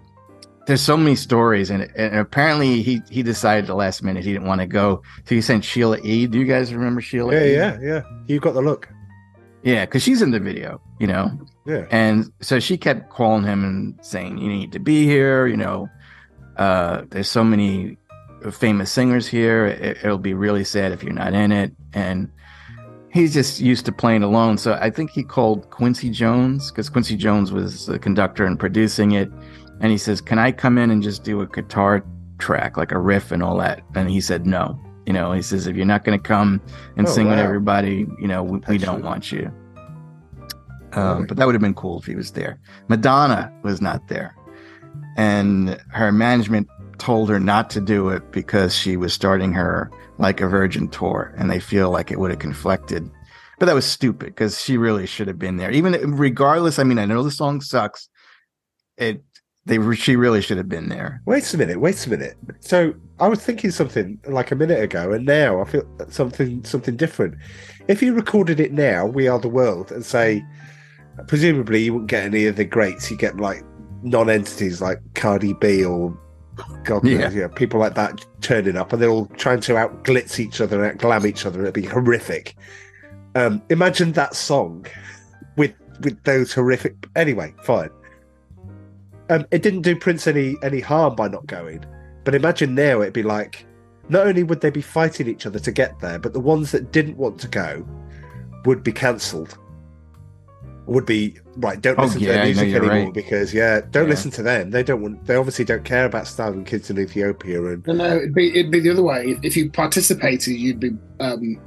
there's so many stories, and, and apparently he he decided the last minute he didn't want to go, so he sent Sheila E. Do you guys remember Sheila? Yeah, E? yeah, yeah. You got the look. yeah, because she's in the video, you know. Yeah. And so she kept calling him and saying, "You need to be here." You know, uh, there's so many famous singers here. It, it'll be really sad if you're not in it. And he's just used to playing alone. So I think he called Quincy Jones because Quincy Jones was the conductor and producing it. And he says, "Can I come in and just do a guitar track, like a riff and all that?" And he said, "No." You know, he says, "If you're not going to come and Oh, sing with everybody, you know, we, we don't Excellent. want you." Um, but that would have been cool if he was there. Madonna was not there, and her management told her not to do it because she was starting her like a virgin tour, and they feel like it would have conflicted. But that was stupid because she really should have been there. Even regardless, I mean, I know the song sucks. It they re- she really should have been there. Wait a minute. Wait a minute. So I was thinking something like a minute ago, and now I feel something something different. If you recorded it now, "We Are the World," and say, presumably you wouldn't get any of the greats. You get like non-entities like Cardi B or God knows, Yeah. yeah, people like that turning up, and they're all trying to out glitz each other and out glam each other. It'd be horrific. Um, imagine that song with with those horrific. Anyway, fine. Um, it didn't do Prince any any harm by not going, but imagine now it'd be like, not only would they be fighting each other to get there, but the ones that didn't want to go would be cancelled. Would be right. Don't Oh, listen to their music you're anymore right. because yeah, don't Yeah. listen to them. They don't want. They obviously don't care about starving kids in Ethiopia and No, no, it'd be it'd be the other way. If you participated, you'd be um,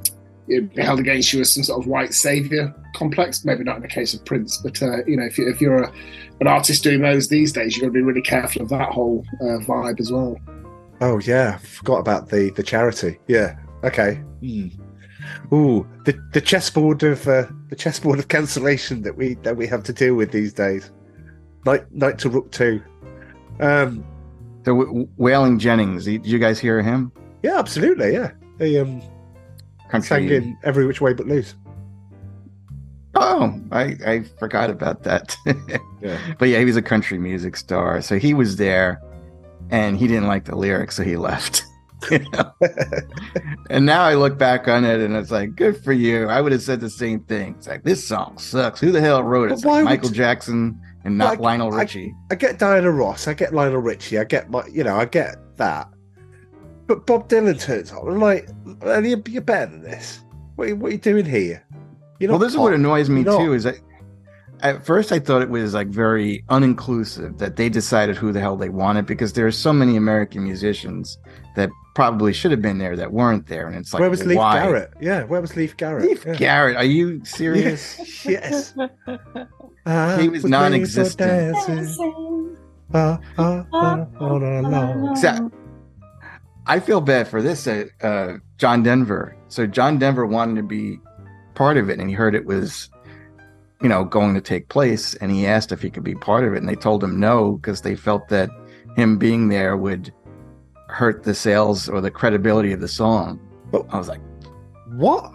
it'd held against you as some sort of white savior complex. Maybe not in the case of Prince, but uh, you know, if, you, if you're a, an artist doing those these days, you've got to be really careful of that whole uh, vibe as well. Oh yeah, forgot about the the charity. Yeah. Okay. Hmm. Ooh, the the chessboard of uh, the chessboard of cancellation that we that we have to deal with these days. Knight Knight to Rook two. Um. So w- Waylon Jennings, did you guys hear him? Yeah, absolutely. Yeah. They um Country. sang in every which way but loose. Oh, I, I forgot about that. Yeah. But yeah, he was a country music star. So he was there and he didn't like the lyrics, so he left. You know? and now I look back on it and it's like, good for you. I would have said the same thing. It's like, this song sucks. Who the hell wrote it? It's like Michael Jackson and not Like, Lionel I- Richie. I get Diana Ross. I get Lionel Richie. I get my, you know, I get that. But Bob Dylan turns up. I'm like, "Man, you're, you're better than this. What, are you- what are you doing here? You know, well, this is what annoys me You're not. too. Is that at first I thought it was like very uninclusive that they decided who the hell they wanted because there are so many American musicians that probably should have been there that weren't there, and it's like where was Leif why? Garrett? Yeah, where was Leif Garrett? Leif yeah. Garrett, are you serious? yes. I He was made for non-existent. dancing. Ah, ah, ah, all along. So- I feel bad for this, uh, uh, John Denver. So John Denver wanted to be part of it, and he heard it was, you know, going to take place, and he asked if he could be part of it, and they told him no because they felt that him being there would hurt the sales or the credibility of the song. But- I was like, What?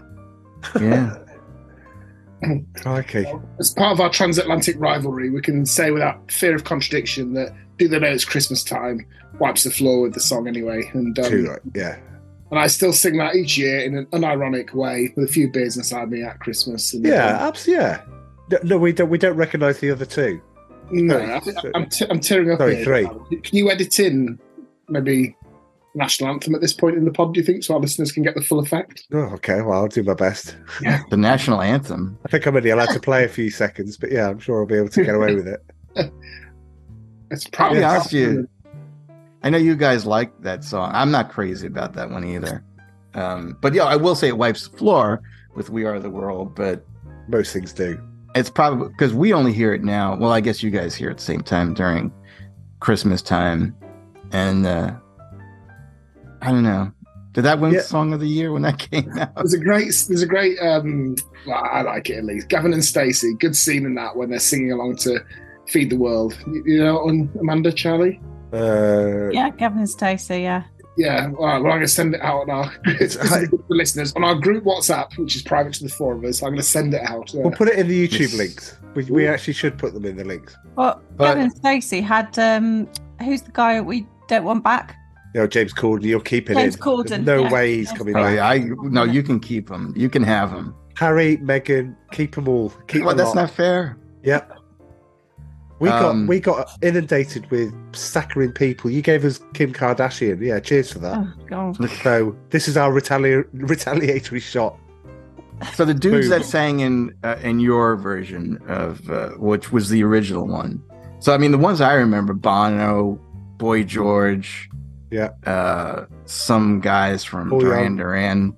yeah, Crikey. As part of our transatlantic rivalry, we can say without fear of contradiction that "Do They Know It's Christmas Time" wipes the floor with the song anyway, and um, Too right. Yeah. and I still sing that each year in an unironic way with a few beers inside me at Christmas. And, Yeah, um, abs- yeah. No, no, we don't. We don't recognise the other two. no, Sorry, I think sorry. I'm, t- I'm tearing up Sorry, here. three. Can you edit in maybe national anthem at this point in the pod? Do you think so our listeners can get the full effect? Oh, okay, well, I'll do my best. Yeah. The national anthem. I think I'm only allowed to play a few seconds, but yeah, I'm sure I'll be able to get away with it. It's probably be honest you. I know you guys like that song. I'm not crazy about that one either. Um, but yeah, I will say it wipes the floor with "We Are the World," but Most things do. it's probably because we only hear it now. Well, I guess you guys hear it at the same time during Christmas time, and uh, I don't know. Did that win Yeah. song of the year when that came out? There's a great, there's a great. um well, I like it at least. Gavin and Stacey, good scene in that when they're singing along to "Feed the World." You, you know, on Amanda, Charlie. Uh, Yeah, Gavin and Stacey. Yeah. Yeah, all right, well, I'm going to send it out on our this is good listeners on our group WhatsApp, which is private to the four of us. I'm going to send it out. Uh, We'll put it in the YouTube Yes. links. We, we actually should put them in the links. Well, But- Gavin Stacey had um, who's the guy we don't want back? You know, James Corden, you're keeping James it. Corden, No yeah. way he's coming Oh, back. yeah, I no, you can keep him. You can have him. Harry, Meghan, keep them all. Keep Well, them that's all. not fair. Yep. We Um, got we got inundated with saccharine people. You gave us Kim Kardashian. Yeah, cheers for that. Oh So this is our retali- retaliatory shot. So the dudes Boom. that sang in uh, in your version of uh, which was the original one. So I mean, the ones I remember: Bono, Boy George, Yeah. uh, some guys from Paul Duran Young. Duran.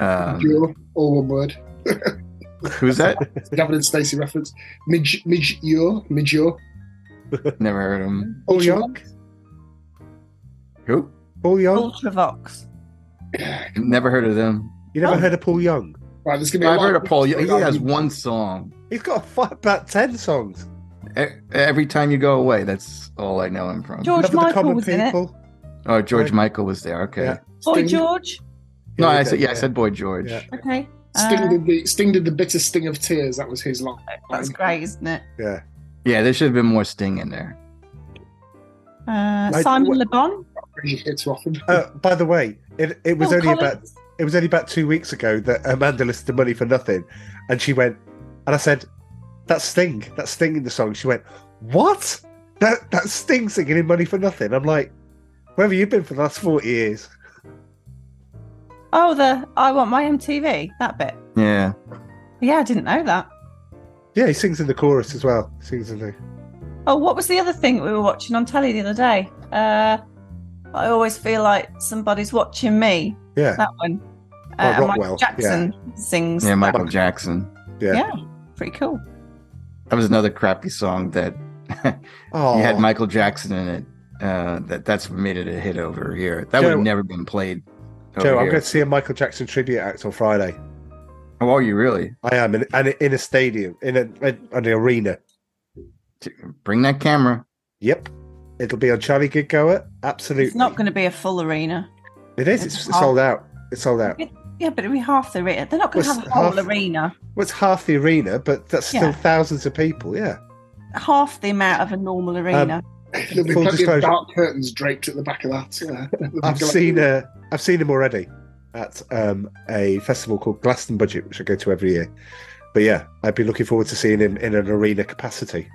Um, Pure, all one word. who's that? Gavin and Stacey reference. Midge, midge, Ure, midge, Ure. Never heard of him. Paul Young. Who? Paul Young. Ultravox. Never heard of them. You never Oh. heard of Paul Young? Right, there's going to be. a I've heard of Paul. Young. He has one song. He's got fi- about ten songs. E- Every time you go away, that's all I know him from. George Love the Michael Common was in it. People. Oh, George Right. Michael was there. Okay. Yeah. Boy George. No, I said yeah, I said Boy George. Yeah. Okay. Sting, Uh, did the, Sting did the bitter sting of tears. That was his line. that's great, isn't it? Yeah. Yeah, there should have been more Sting in there. Uh, Like, Simon Le Bon. Really often. Uh, by the way, it, it was Phil only about it was only about two weeks ago that Amanda listed to money for nothing, and she went, and I said, "That's Sting. That's Sting in the song." She went, "What? That that's Sting singing in money for nothing?" I'm like, "Where have you been for the last forty years?" Oh, the I want my MTV. That bit. Yeah. Yeah, I didn't know that. Yeah, he sings in the chorus as well. He sings in the. Oh, what was the other thing we were watching on telly the other day? Uh, I always feel like somebody's watching me. Yeah, That one. Oh, Uh, and Rockwell, Michael Jackson sings. Yeah, Michael one. Jackson. yeah. Yeah, pretty cool. That was another crappy song that Oh, you had Michael Jackson in it. Uh, that that's what made it a hit over here. That would have never been played. Over Joe, I'm here. going to see a Michael Jackson tribute act on Friday. Oh, are you really? I am, in, and in a stadium, in a, in an arena. Bring that camera. Yep, it'll be on Charlie Good Goer. Absolutely, It's not going to be a full arena. It is. It's, it's sold out. It's sold out. Yeah, but it'll be half the arena. They're not going to Well, have a whole half- arena. Well, it's half the arena, but that's still Yeah. thousands of people. Yeah. Half the amount of a normal arena. Um, There'll be Full plenty disclosure. of dark curtains draped at the back of that. Yeah. The back I've of seen that. uh, I've seen him already at um, a festival called Glastonbudget, which I go to every year. But yeah, I'd be looking forward to seeing him in an arena capacity.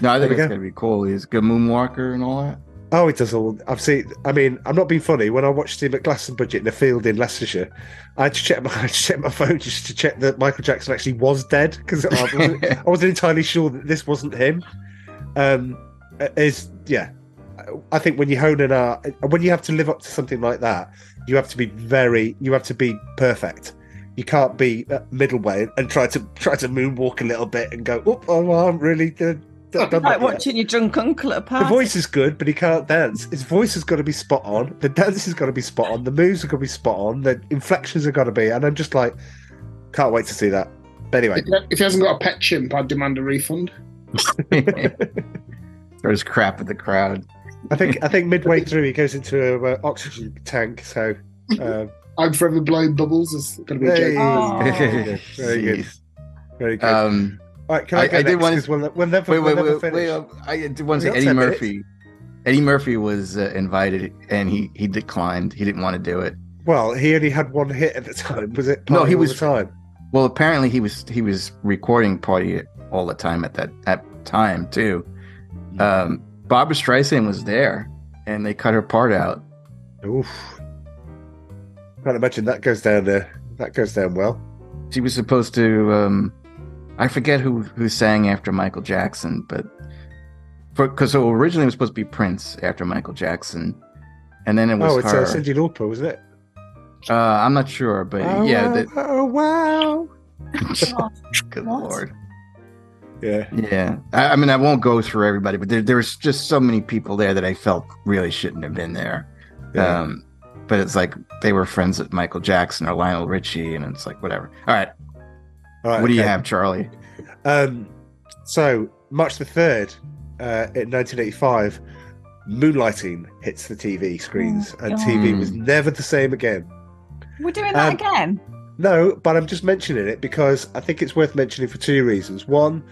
No, I think we it's go. gonna be cool. He's a good moonwalker and all that. Oh, it does all. I've seen. I mean, I'm not being funny. When I watched him at Glastonbudget in a field in Leicestershire, I had to check my, I had to check my phone just to check that Michael Jackson actually was dead because I wasn't, I wasn't entirely sure that this wasn't him. Um, is yeah. I think when you hone an art, when you have to live up to something like that, you have to be very, you have to be perfect. You can't be uh, middleway and try to try to moonwalk a little bit and go, oh, oh I'm really uh, done that like watching your drunk uncle at a The voice is good, but he can't dance. His voice has got to be spot on. The dance has got to be spot on. The moves have got to be spot on. The inflections have got to be. And I'm just like, can't wait to see that. But anyway, If, if he hasn't got a pet chimp, I'd demand a refund. Throws crap at the crowd. I think I think midway through he goes into a uh, oxygen tank. So um, I'm forever blowing bubbles. Is going to be a Hey. joke. Oh. very good, very good, very good. Um, All right, can I, I- go I did next? wanna- we'll, we'll never, wait, we'll wait, wait, finish. wait. uh, I did want to say Eddie 10 minutes. Murphy. Eddie Murphy was uh, invited and he he declined. He didn't want to do it. Well, he only had one hit at the time. Was it? No, he all was- the time. Well, apparently he was he was recording party all the time at that at time too. Um, Barbra Streisand was there, and they cut her part out. Oof. Can't imagine that goes down there. That goes down well. She was supposed to. Um, I forget who who sang after Michael Jackson, but because so originally it was supposed to be Prince after Michael Jackson, and then it was oh, it's her. uh, Cyndi Lauper, wasn't it? uh, I'm not sure, but oh, yeah. wow, that- oh wow. Good What? lord. Yeah. Yeah, I, I mean, I won't go through everybody, but there, there's just so many people there that I felt really shouldn't have been there. Yeah. Um, but it's like they were friends with Michael Jackson or Lionel Richie, and it's like whatever. All right, All right, what do you have, Charlie? Um, so March the third, uh, in 1985, Moonlighting hits the TV screens, Oh, and TV was never the same again. We're doing that Um, again. No, but I'm just mentioning it because I think it's worth mentioning for two reasons. One,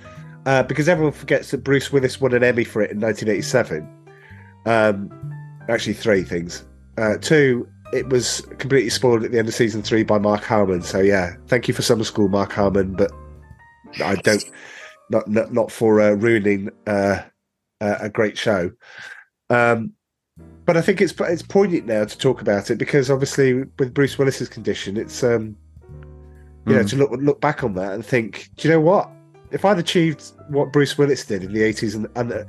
uh, because everyone forgets that Bruce Willis won an Emmy for it in 1987. Um, actually, three things. Uh, two, it was completely spoiled at the end of season three by Mark Harmon. So yeah, thank you for summer school, Mark Harmon. But I don't, not not, not for uh, ruining uh, uh, a great show. Um, but I think it's it's poignant now to talk about it because obviously with Bruce Willis's condition, it's um, you know Mm. to look look back on that and think, do you know what? If I'd achieved what Bruce Willis did in the eighties and and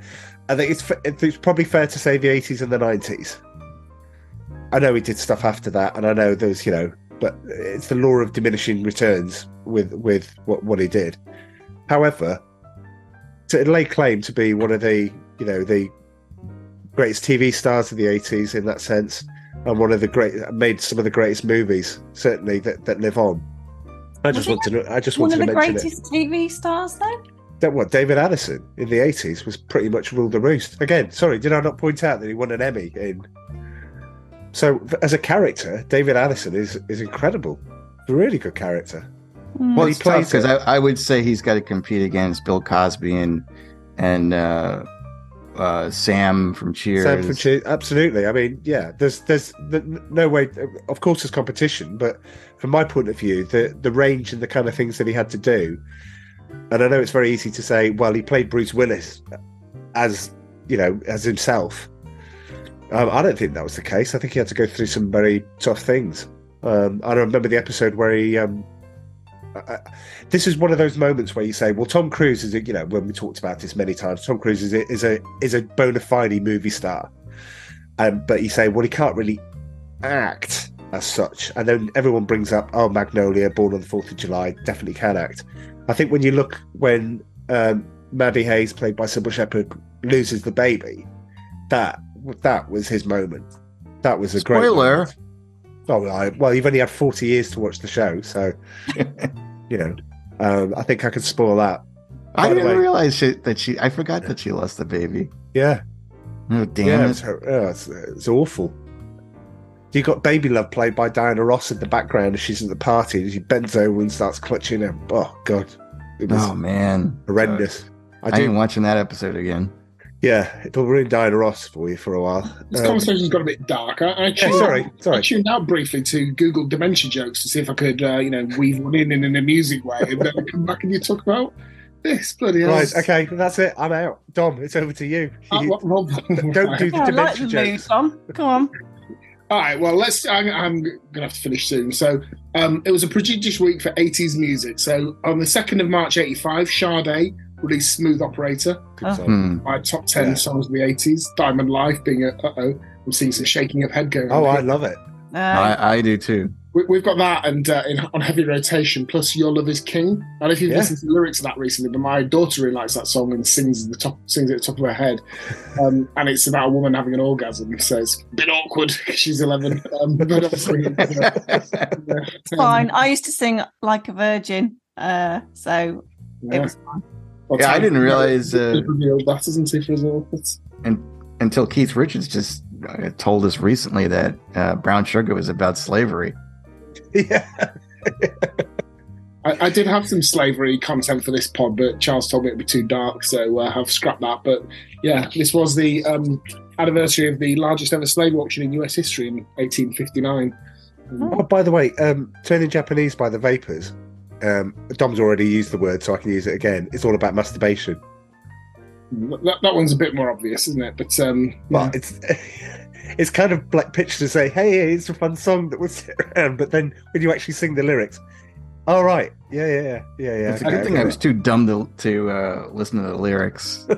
I think it's it's probably fair to say the eighties and the nineties. I know he did stuff after that, and I know there's you know, but it's the law of diminishing returns with with what what he did. However, to lay claim to be one of the you know the greatest TV stars of the eighties in that sense, and one of the great made some of the greatest movies certainly that that live on. I just Was want to know, I just One wanted of to the mention it. greatest TV stars, then. That what David Addison in the eighties was pretty much ruled the roost. Again, sorry, did I not point out that he won an Emmy in? So as a character, David Addison is is incredible. A really good character. Mm. Well, he it's tough plays because. I, I would say he's got to compete against Bill Cosby and and uh, uh, Sam from Cheers. Sam from Cheers, absolutely. I mean, yeah, there's there's no way. Of course, there's competition, but from my point of view, the the range and the kind of things that he had to do, and I know it's very easy to say, well, he played Bruce Willis as you know as himself. Um, I don't think that was the case. I think he had to go through some very tough things. Um, I remember the episode where he. Um, I- this is one of those moments where you say, "Well, Tom Cruise is a you know when we talked about this many times. Tom Cruise is a is a is a bona fide movie star, um, but you say, well, he can't really act as such. And then everyone brings up, oh, Magnolia, Born on the Fourth of July, definitely can act. I think when you look when um, Maddie Hayes, played by Cybill Shepherd, loses the baby, that that was his moment. That was a great Spoiler. Oh, well, I, well, you've only had forty years to watch the show, so you know. Um, I think I could spoil that. I By the didn't way- realize she, that she. I forgot that she lost the baby. Yeah, Oh damn yeah, it! it's, it's, it's awful. You got Baby Love played by Diana Ross in the background as she's at the party, and she bends over and starts clutching him. Oh God, it was Oh man, horrendous. I I, ain't watching that episode again. Yeah, it'll ruin Diana Ross for you for a while. This Um, conversation's got a bit dark. I, I, yeah, tuned, sorry, I sorry. tuned out briefly to Google dementia jokes to see if I could, uh, you know, weave one in in an amusing way, and then I come back and you talk about this bloody hell. Right, okay, that's it. I'm out. Dom, it's over to you. Uh, You- what- Rob- don't do the Yeah, I like dementia the jokes. Tom. Come on. All right, well, let's. I, I'm going to have to finish soon. So, um, it was a prodigious week for 80s music. So, on the 2nd of March 85, Sade released Smooth Operator, Oh. My top 10 Yeah. songs of the 80s. Diamond Life being a. Uh oh, I'm seeing some shaking of head going on. Oh, I here. love it. Uh, I, I do too. We, we've got that and uh, in, on heavy rotation, plus Your Love Is King. I don't know if you've Yeah. listened to the lyrics of that recently, but my daughter really likes that song and sings at the top, sings at the top of her head. Um, and it's about a woman having an orgasm, so it's a bit awkward 'cause she's 11. Um, but obviously, it's, it's fine. I used to sing like a virgin, uh, so yeah. it was fine. Well, Yeah, I didn't realize, uh, has revealed that, isn't he, for us all? It's- Until Keith Richards just uh, told us recently that uh, Brown Sugar was about slavery. Yeah. I, I did have some slavery content for this pod, but Charles told me it'd be too dark, so uh, I've scrapped that. But yeah, this was the um, anniversary of the largest ever slave auction in US history in 1859. Oh, by the way, um, turning Japanese by the Vapors. Um, Dom's already used the word, so I can use it again. It's all about masturbation. That, that one's a bit more obvious, isn't it? But um, Well, yeah. it's it's kind of like pitch to say, "Hey, it's a fun song that we'll sit around," but then when you actually sing the lyrics, all right, yeah, yeah, yeah, yeah, yeah. It's a good thing I was too dumb to, to uh, listen to the lyrics.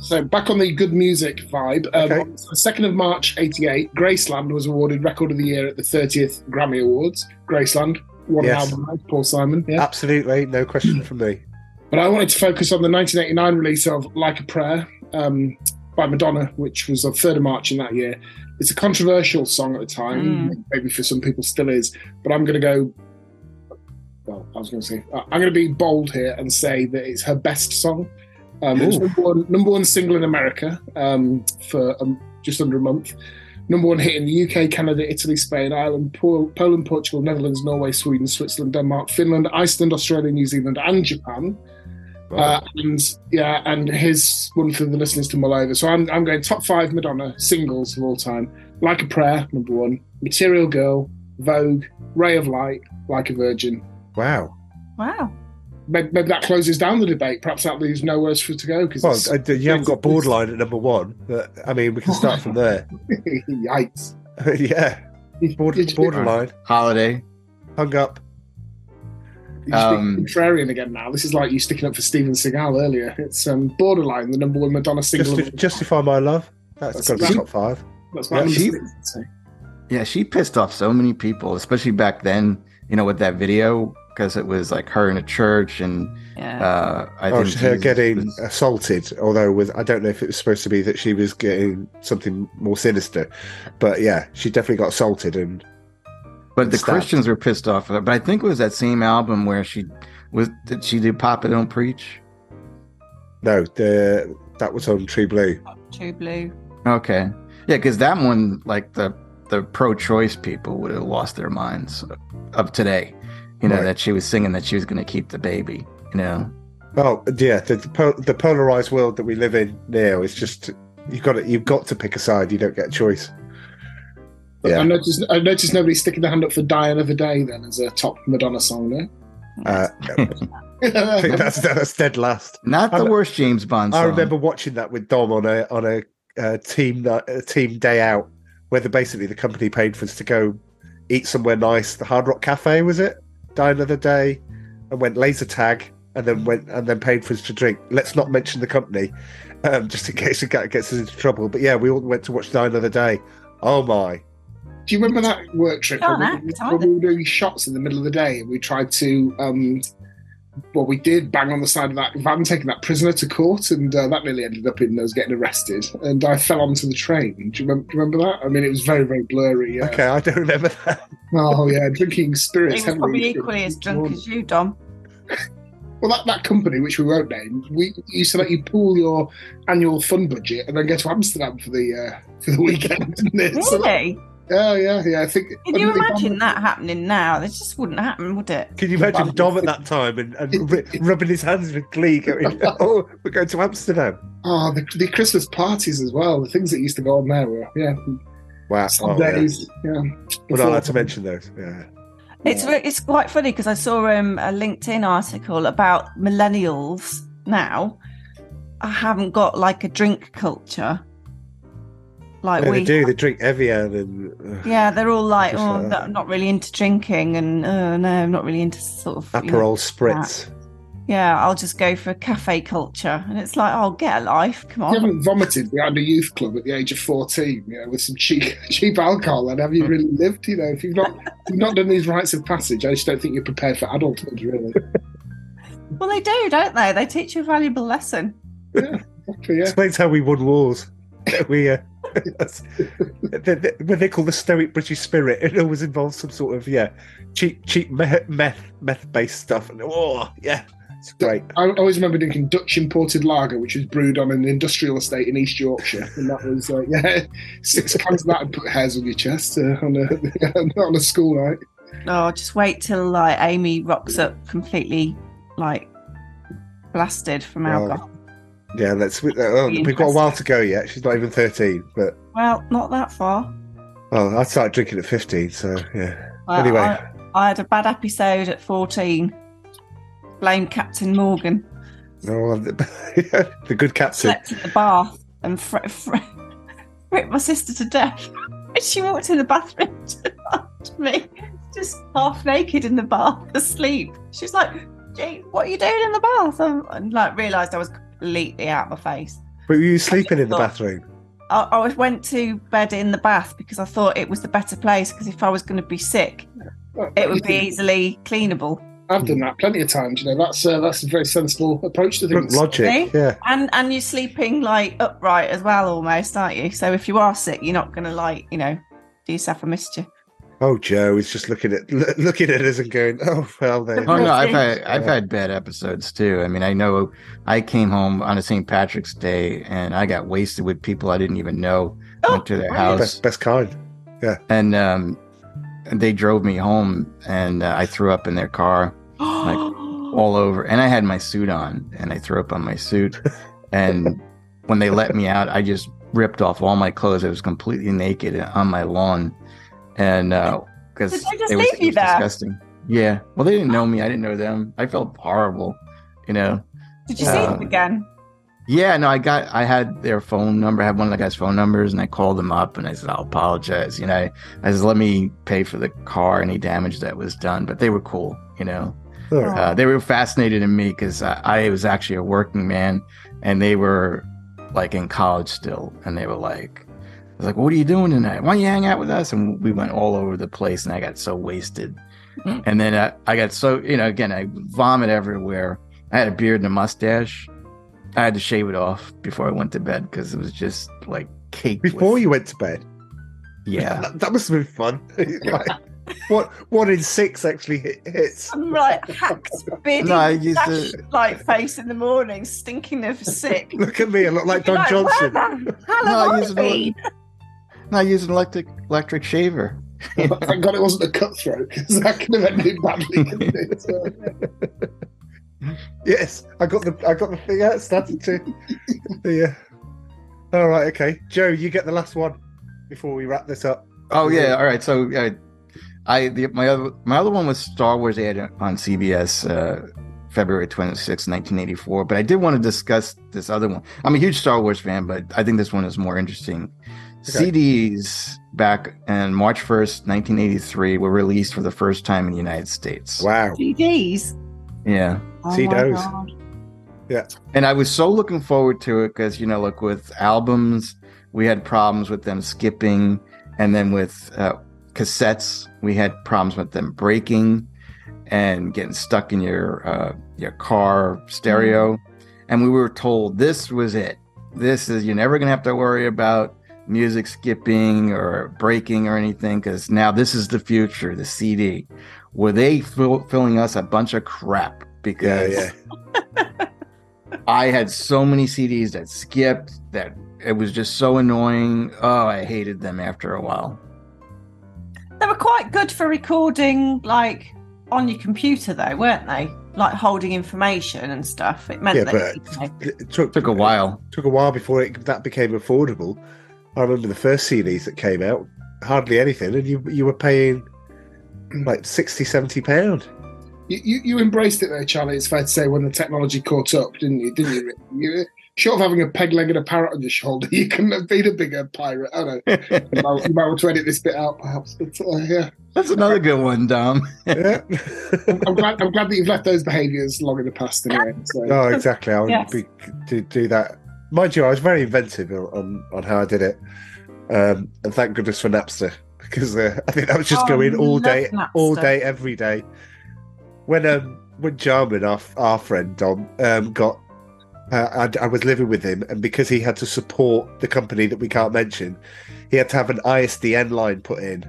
So back on the good music vibe. Um, Okay. On the second of March '88, Graceland was awarded Record of the Year at the 30th Grammy Awards. Graceland, one Yes. album, by Paul Simon. Yeah. Absolutely, no question from me. But I wanted to focus on the 1989 release of Like a Prayer um, by Madonna, which was on 3rd of March in that year. It's a controversial song at the time, maybe for some people still is, but I'm going to go. Well, I was going to say, uh, I'm going to be bold here and say that it's her best song. Um, it was number one, number one single in America um, for um, just under a month. Number one hit in the UK, Canada, Italy, Spain, Ireland, Poland, Portugal, Netherlands, Norway, Sweden, Switzerland, Denmark, Finland, Iceland, Australia, New Zealand, and Japan. Uh, and yeah, and here's one for the listeners to mull over. So I'm, I'm going top five Madonna singles of all time. Like a Prayer, number one. Material Girl, Vogue, Ray of Light, Like a Virgin. wow. Wow. Maybe, maybe that closes down the debate. Perhaps that leaves nowhere else for it to go. Because Well, you haven't got borderline at number one, but I mean, we can start from there. Yikes. yeah, Border, borderline, Holiday. hung up. You're speaking Um, contrarian again now. This is like you sticking up for Steven Seagal earlier. It's um, Borderline, the number one Madonna single. Justi- of- justify my love. That's That's got to be top five. That's my yeah, number she- six, I'd say. Yeah, she pissed off so many people, especially back then, you know, with that video, because it was like her in a church and Yeah. uh, I oh, think her Jesus getting was- assaulted. Although with I don't know if it was supposed to be that she was getting something more sinister, but yeah, she definitely got assaulted. And But the stabbed. Christians were pissed off at her. But I think it was that same album where she was. Did she do Papa Don't Preach? no, the that was on True Blue. True Blue. Okay, yeah, because that one, like the the pro-choice people would have lost their minds of today. You know Right. that she was singing that she was going to keep the baby. You know, Oh yeah, the the, po- the polarized world that we live in now is just you've got to, you've got to pick a side. You don't get a choice. I Yeah, noticed. I noticed nobody's sticking their hand up for "Die Another Day" then as a top Madonna song there. uh, I think that's that's dead last. not the I'm- worst James Bond. Song. I remember watching that with Dom on a on a uh, team night- a team day out, where the, basically the company paid for us to go eat somewhere nice. The Hard Rock Cafe was it? Die another day, and went laser tag, and then went and then paid for us to drink. Let's not mention the company, um, just in case it get- gets us into trouble. But yeah, we all went to watch Die Another Day. Oh my! Do you remember that work trip Can't when, we, either. when we were doing shots in the middle of the day and we tried to, um, well, we did bang on the side of that van taking that prisoner to court, and uh, that nearly ended up in us getting arrested. And I fell onto the train. Do you remember, do you remember that? I mean, it was very, very blurry. Uh, Okay, I don't remember that. Oh yeah, drinking spirits. He was probably equally as drunk as you, Dom. Well, that, that company, which we won't name, we used to let you pool your annual fund budget and then go to Amsterdam for the uh, for the weekend. Didn't it? So that- Really? yeah, yeah, yeah. I think. Can you imagine that happening now? This just wouldn't happen, would it? Can you imagine Dom at that time and, and ru- rubbing his hands with glee, going, "Oh, we're going to Amsterdam." Oh, the, the Christmas parties as well. The things that used to go on there were yeah, Wow. Oh, yeah. Sundays. yeah. We're not allowed to mention those. Yeah. It's re- it's quite funny because I saw um, a LinkedIn article about millennials now. I haven't got like a drink culture like Yeah, we. they do. They drink Evian and uh, Yeah, they're all like, oh, like. I'm not really into drinking, and oh no, I'm not really into sort of. you know, Aperol spritz. Yeah, I'll just go for a cafe culture, and it's like, oh, get a life, come on. You haven't vomited behind a youth club at the age of fourteen, you know, with some cheap cheap alcohol, and have you really lived? You know, if you've not if you've not done these rites of passage, I just don't think you're prepared for adulthood, really. Well, they do, don't they? They teach you a valuable lesson. Exactly, yeah. Explains how we won wars. we uh, that's- they, they, they call the stoic British spirit, it always involves some sort of yeah, cheap cheap meth meth meth based stuff. And oh yeah, it's great. I always remember drinking Dutch imported lager, which was brewed on an industrial estate in East Yorkshire, and that was uh, yeah, six cans of that and put hairs on your chest uh, on a on a school night. Oh, just wait till like Amy rocks up completely like blasted from Wow. alcohol. Yeah, let's. we- Oh, we've got a while to go yet. She's not even thirteen, but Well, not that far. oh, I started drinking at fifteen. So yeah. Well, Anyway. I, I had a bad episode at 14. Blame Captain Morgan. Oh, the, the good captain. slept in the bath and fr- fr- fricked my sister to death. She walked in the bathroom to me, just half naked in the bath, asleep. She's like, Jane, what are you doing in the bath? And, and like realised I was completely out of my face. Were you sleeping in the thought- bathroom? I, I went to bed in the bath because I thought it was the better place because if I was going to be sick, it would be easily cleanable. I've done that plenty of times. You know, that's uh, that's a very sensible approach to things. Logic, See? yeah. And and you're sleeping like upright as well, almost, aren't you? So if you are sick, you're not going to like you know do yourself a mischief. Oh, Joe is just looking at loo- looking at us and going, "Oh well, there." Oh no, I've had I've had bad episodes too. I mean, I know I came home on a St. Patrick's Day and I got wasted with people I didn't even know. Oh, went to their house best best kind. and um, and they drove me home and uh, I threw up in their car all over. And I had my suit on and I threw up on my suit. And when they let me out, I just ripped off all my clothes. I was completely naked on my lawn, and because just it was, it was disgusting. Yeah, well, they didn't know me. I didn't know them. I felt horrible, you know. Did you see Uh, them again? Yeah, no, I got, I had their phone number. I had one of the guy's phone numbers, and I called them up, and I said, "I'll apologize." You know, I, I said, "Let me pay for the car, any damage that was done." But they were cool, you know. Uh, they were fascinated in me because I, I was actually a working man, and they were like in college still, and they were like, I was like, "What are you doing tonight? Why don't you hang out with us?" And we went all over the place, and I got so wasted, Mhm. and then I, I got so you know, again, I vomit everywhere. I had a beard and a mustache. I had to shave it off before I went to bed because it was just like cake. Before with- you went to bed, yeah. that, that must have been fun. Like, what one in six actually hits? I'm like hacked, bearded, No, I used to- moustache, like face in the morning, stinking of sick. Look at me, I look like Don like, Johnson. Where No, I I used? No, I used an electric electric shaver. Thank God it wasn't a cutthroat because that could have ended badly. couldn't it? So, Yes, I got the I got the thing out. Started to. yeah. All right. Okay, Joe, you get the last one before we wrap this up. Oh yeah, all right. So uh, I the, my other my other one was Star Wars ad on CBS uh, February 26, 1984. But I did want to discuss this other one. I'm a huge Star Wars fan, but I think this one is more interesting. Okay. CDs back in March 1st, 1983 were released for the first time in the United States. Wow. CDs. Yeah. Oh See my those. God. And I was so looking forward to it because, you know, look, with albums, we had problems with them skipping. And then with uh, cassettes, we had problems with them breaking and getting stuck in your uh, your car stereo. And we were told this was it. This is, you're never going to have to worry about music skipping or breaking or anything because now this is the future, the CD. Were they fill, filling us a bunch of crap? Yeah, Because yeah. I had so many CDs that skipped that it was just so annoying. Oh, I hated them after a while. They were quite good for recording, like on your computer, though, weren't they? Like holding information and stuff. It meant Yeah, that but you know, It took Took a while. It Took a while before it, that became affordable. I remember the first CDs that came out, hardly anything, and you you were paying like 60, 70 pound. you, you, you embraced it there, Charlie. It's fair to say when the technology caught up, didn't you? Didn't you? you short of having a peg leg and a parrot on your shoulder, you couldn't have been a bigger pirate. I don't know. You might, you might want to edit this bit out, perhaps. But, uh, yeah, That's another good one, Dom. Yeah. I'm glad. I'm glad that you've left those behaviours long in the past. Anyway, so. no, exactly. I would Yes. be to do that. Mind you, I was very inventive on on, on how I did it, um, and thank goodness for Napster because uh, I think that was just Oh, going all love day, all day, every day. When um when Jarman, our our friend Dom, um, got. Uh, I, I was living with him, and because he had to support the company that we can't mention, he had to have an ISDN line put in.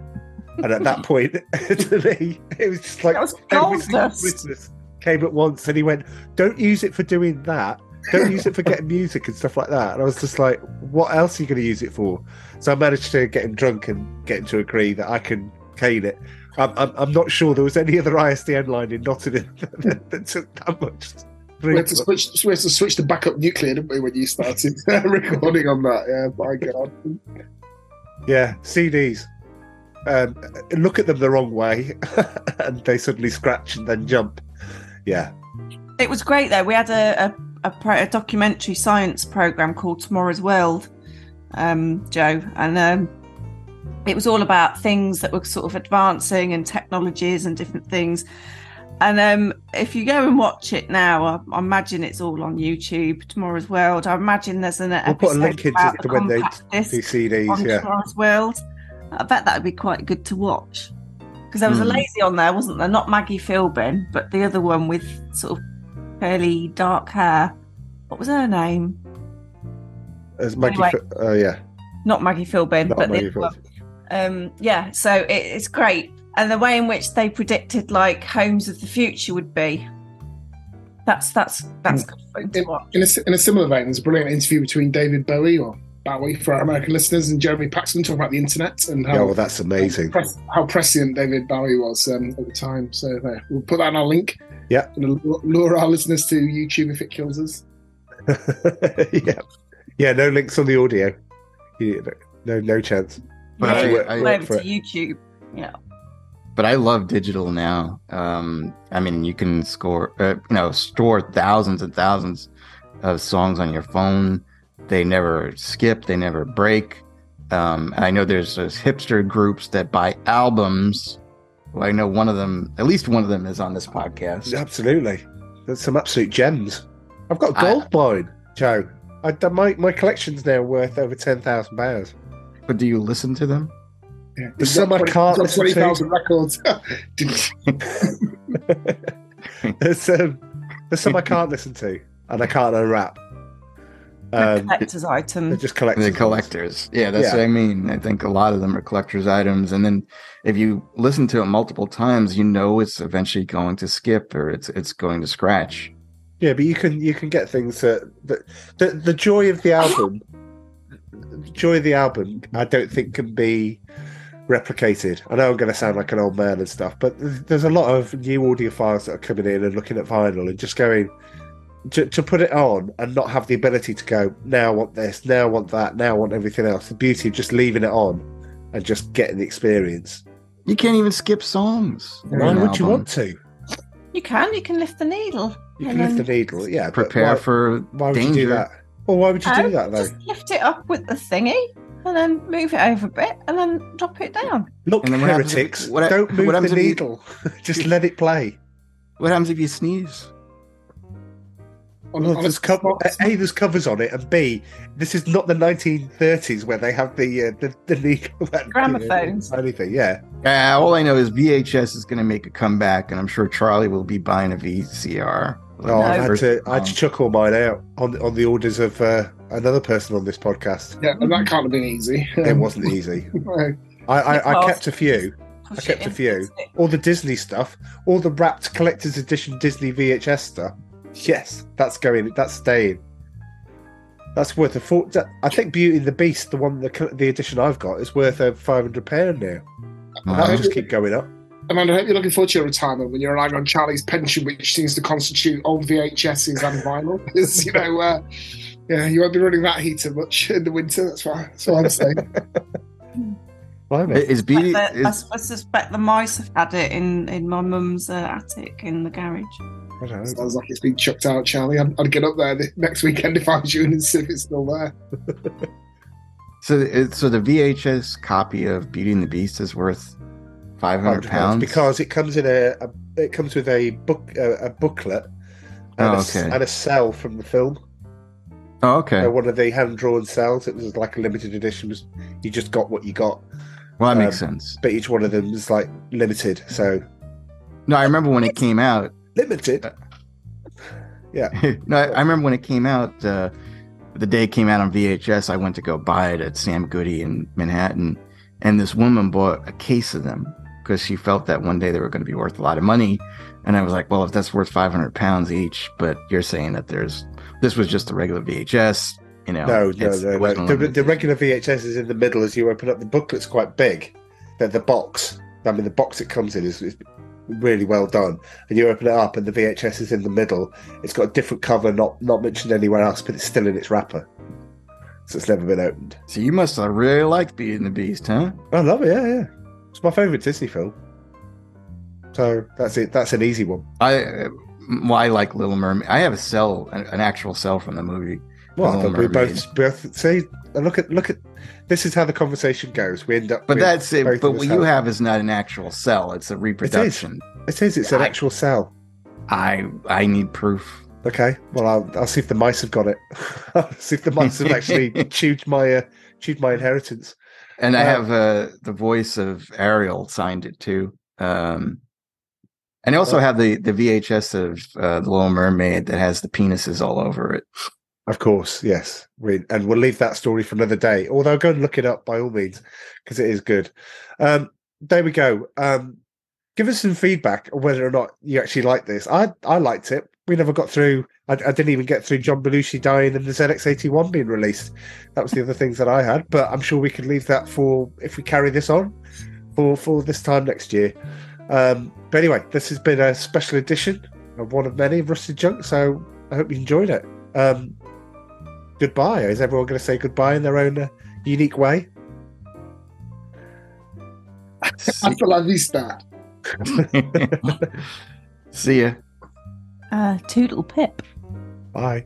And at that point, to me, it was just like That was every gold single. Christmas came at once, and he went, "Don't use it for doing that. Don't use it for getting music and stuff like that." And I was just like, "What else are you going to use it for?" So I managed to get him drunk and get him to agree that I can cane it. I'm, I'm, I'm not sure there was any other ISDN line in Nottingham that, that took that much. We had to switch. We had to switch to backup nuclear, didn't we, when you started recording on that? Yeah, my God. Yeah, CDs. Um, look at them the wrong way, and they suddenly scratch and then jump. Yeah, It was great though. We had a, a a, pro- a documentary science program called Tomorrow's World, um, Joe, and um, it was all about things that were sort of advancing and technologies and different things. And um, if you go and watch it now, I, I imagine it's all on YouTube. Tomorrow's World. I imagine there's an We'll episode put a link into about the the when they do CDs. on Yeah, Tomorrow's World. I bet that would be quite good to watch. Because there was a Hmm. lady on there, wasn't there? Not Maggie Philbin, but the other one with sort of curly dark hair. What was her name? as Maggie. Anyway. Oh yeah, Not Maggie Philbin, not but Maggie. the other Phillips. one. Um, yeah, so it, it's great. And the way in which they predicted like homes of the future would be. That's that's that's good fun. In a, s- in a similar vein, there's a brilliant interview between David Bowie or Bowie for our American listeners and Jeremy Paxman talking about the internet and how Yeah, well, that's amazing. pres- how prescient David Bowie was um, at the time. So there, we'll put that on our link. Yeah. and lure our listeners to YouTube if it kills us. yeah, yeah. No links on the audio. No, no chance. But Yeah, I- you I- go over for to. YouTube. Yeah. But I love digital now. Um, I mean, you can score, uh, you know, store thousands and thousands of songs on your phone. They never skip, they never break. Um, I know there's those hipster groups that buy albums. Well, I know one of them, at least one of them, is on this podcast. Absolutely, there's some absolute gems. I've got gold mine, Joe. I, my my collection's now worth over ten thousand pounds. But do you listen to them? Yeah. There's some I can't listen to. Twenty thousand records. There's um, there's some I can't listen to, and I can't unwrap. Um, collector's they're just collectors. the collectors. Yeah, that's Yeah. what I mean. I think a lot of them are collectors' items, and then if you listen to it multiple times, you know it's eventually going to skip or it's it's going to scratch. Yeah, but you can you can get things that, that the the joy of the album, the joy of the album, I don't think can be replicated. I know I'm going to sound like an old man and stuff, but there's a lot of new audiophiles that are coming in and looking at vinyl and just going to, to put it on and not have the ability to go now I want this, now I want that, now I want everything else. The beauty of just leaving it on and just getting the experience. You can't even skip songs. Why on an would you want to? You can. You can lift the needle. You can lift the needle, yeah. Prepare why, for why would danger. you do that? Well, why would you do Oh, that though? Just lift it up with the thingy and then move it over a bit and then drop it down. Look, And then what happens if- heretics, what- don't what move the happens if you- needle. Just let it play. What happens if you sneeze? on, Well, on there's a cover, a, there's covers on it, and B, this is not the 1930s where they have the uh, the, the needle. that- Gramophones. Anything, yeah. Uh, all I know is VHS is going to make a comeback, and I'm sure Charlie will be buying a VCR. Oh, I had to, I had to chuck all mine out on on the orders of uh, another person on this podcast. yeah, and that can't have been easy. It wasn't easy. Right. I, I, I kept a few, I kept a few. All the Disney stuff, all the wrapped collector's edition Disney VHS stuff. Yes, that's going. That's staying. That's worth a fort. I think Beauty and the Beast, the one, the, the edition I've got, is worth over five hundred pound now. Wow. That'll just keep going up. Amanda, I hope you're looking forward to your retirement when you're relying on Charlie's pension, which seems to constitute old VHSs and vinyl. Because, you know, uh, yeah, you won't be running that heater much in the winter. That's why. That's what I'm saying. Blimey. Is But Beauty? the- Is, I, I suspect the mice have had it in, in my mum's uh, attic in the garage. I don't know. Sounds like it's been chucked out, Charlie. I'd, I'd get up there the next weekend if I was you and see if it's still there. so, it- so the VHS copy of Beauty and the Beast is worth five £100 pounds because it comes in a, a it comes with a book a, a booklet and, Oh, a, okay. and a cell from the film. Oh, okay. Uh, one of the hand drawn cells. It was like a limited edition. Was you just got what you got, Well, that makes um, sense. but each one of them is like limited. So No, I remember when it came out. limited. Yeah. No, I I remember when it came out. Uh, the day it came out on VHS, I went to go buy it at Sam Goody in Manhattan, and this woman bought a case of them because she felt that one day they were going to be worth a lot of money. And I was like, well, if that's worth five hundred pounds each, but you're saying that there's this was just a regular VHS, you know? No, no, no, no. The, the regular VHS is in the middle as you open up. The booklet's quite big. The, the box, I mean, the box it comes in is, is really well done. And you open it up, and the VHS is in the middle. It's got a different cover, not not mentioned anywhere else, but it's still in its wrapper. So it's never been opened. So you must have really liked Beauty and the Beast, huh? I love it. Yeah, yeah. It's my favourite Disney film. So that's it. That's an easy one. I why I like Little Mermaid. I have a cell, an, an actual cell from the movie. Well, we both both see. Look at look at. This is how the conversation goes. We end up. But that's it. But what you have is not an actual cell; it's a reproduction. It is. It's an I- actual cell. I I need proof. Okay. Well, I'll, I'll see if the mice have got it. I'll see if the mice have actually chewed my uh, chewed my inheritance. And I Uh, have uh, the voice of Ariel signed it too. Um, and I also have the the VHS of uh, the Little Mermaid that has the penises all over it. Of course, yes. We, and we'll leave that story for another day. Although go and look it up by all means because it is good. Um, there we go. Um, give us some feedback on whether or not you actually like this. I I liked it. We never got through. I, I didn't even get through John Belushi dying and the ZX81 being released. That was the other things that I had. But I'm sure we could leave that for if we carry this on for for this time next year. Um, but anyway, this has been a special edition of one of many of Rusted Junk. So I hope you enjoyed it. Um, goodbye. Is everyone going to say goodbye in their own uh, unique way? Hasta la vista. See ya. Uh, toodle pip. Bye.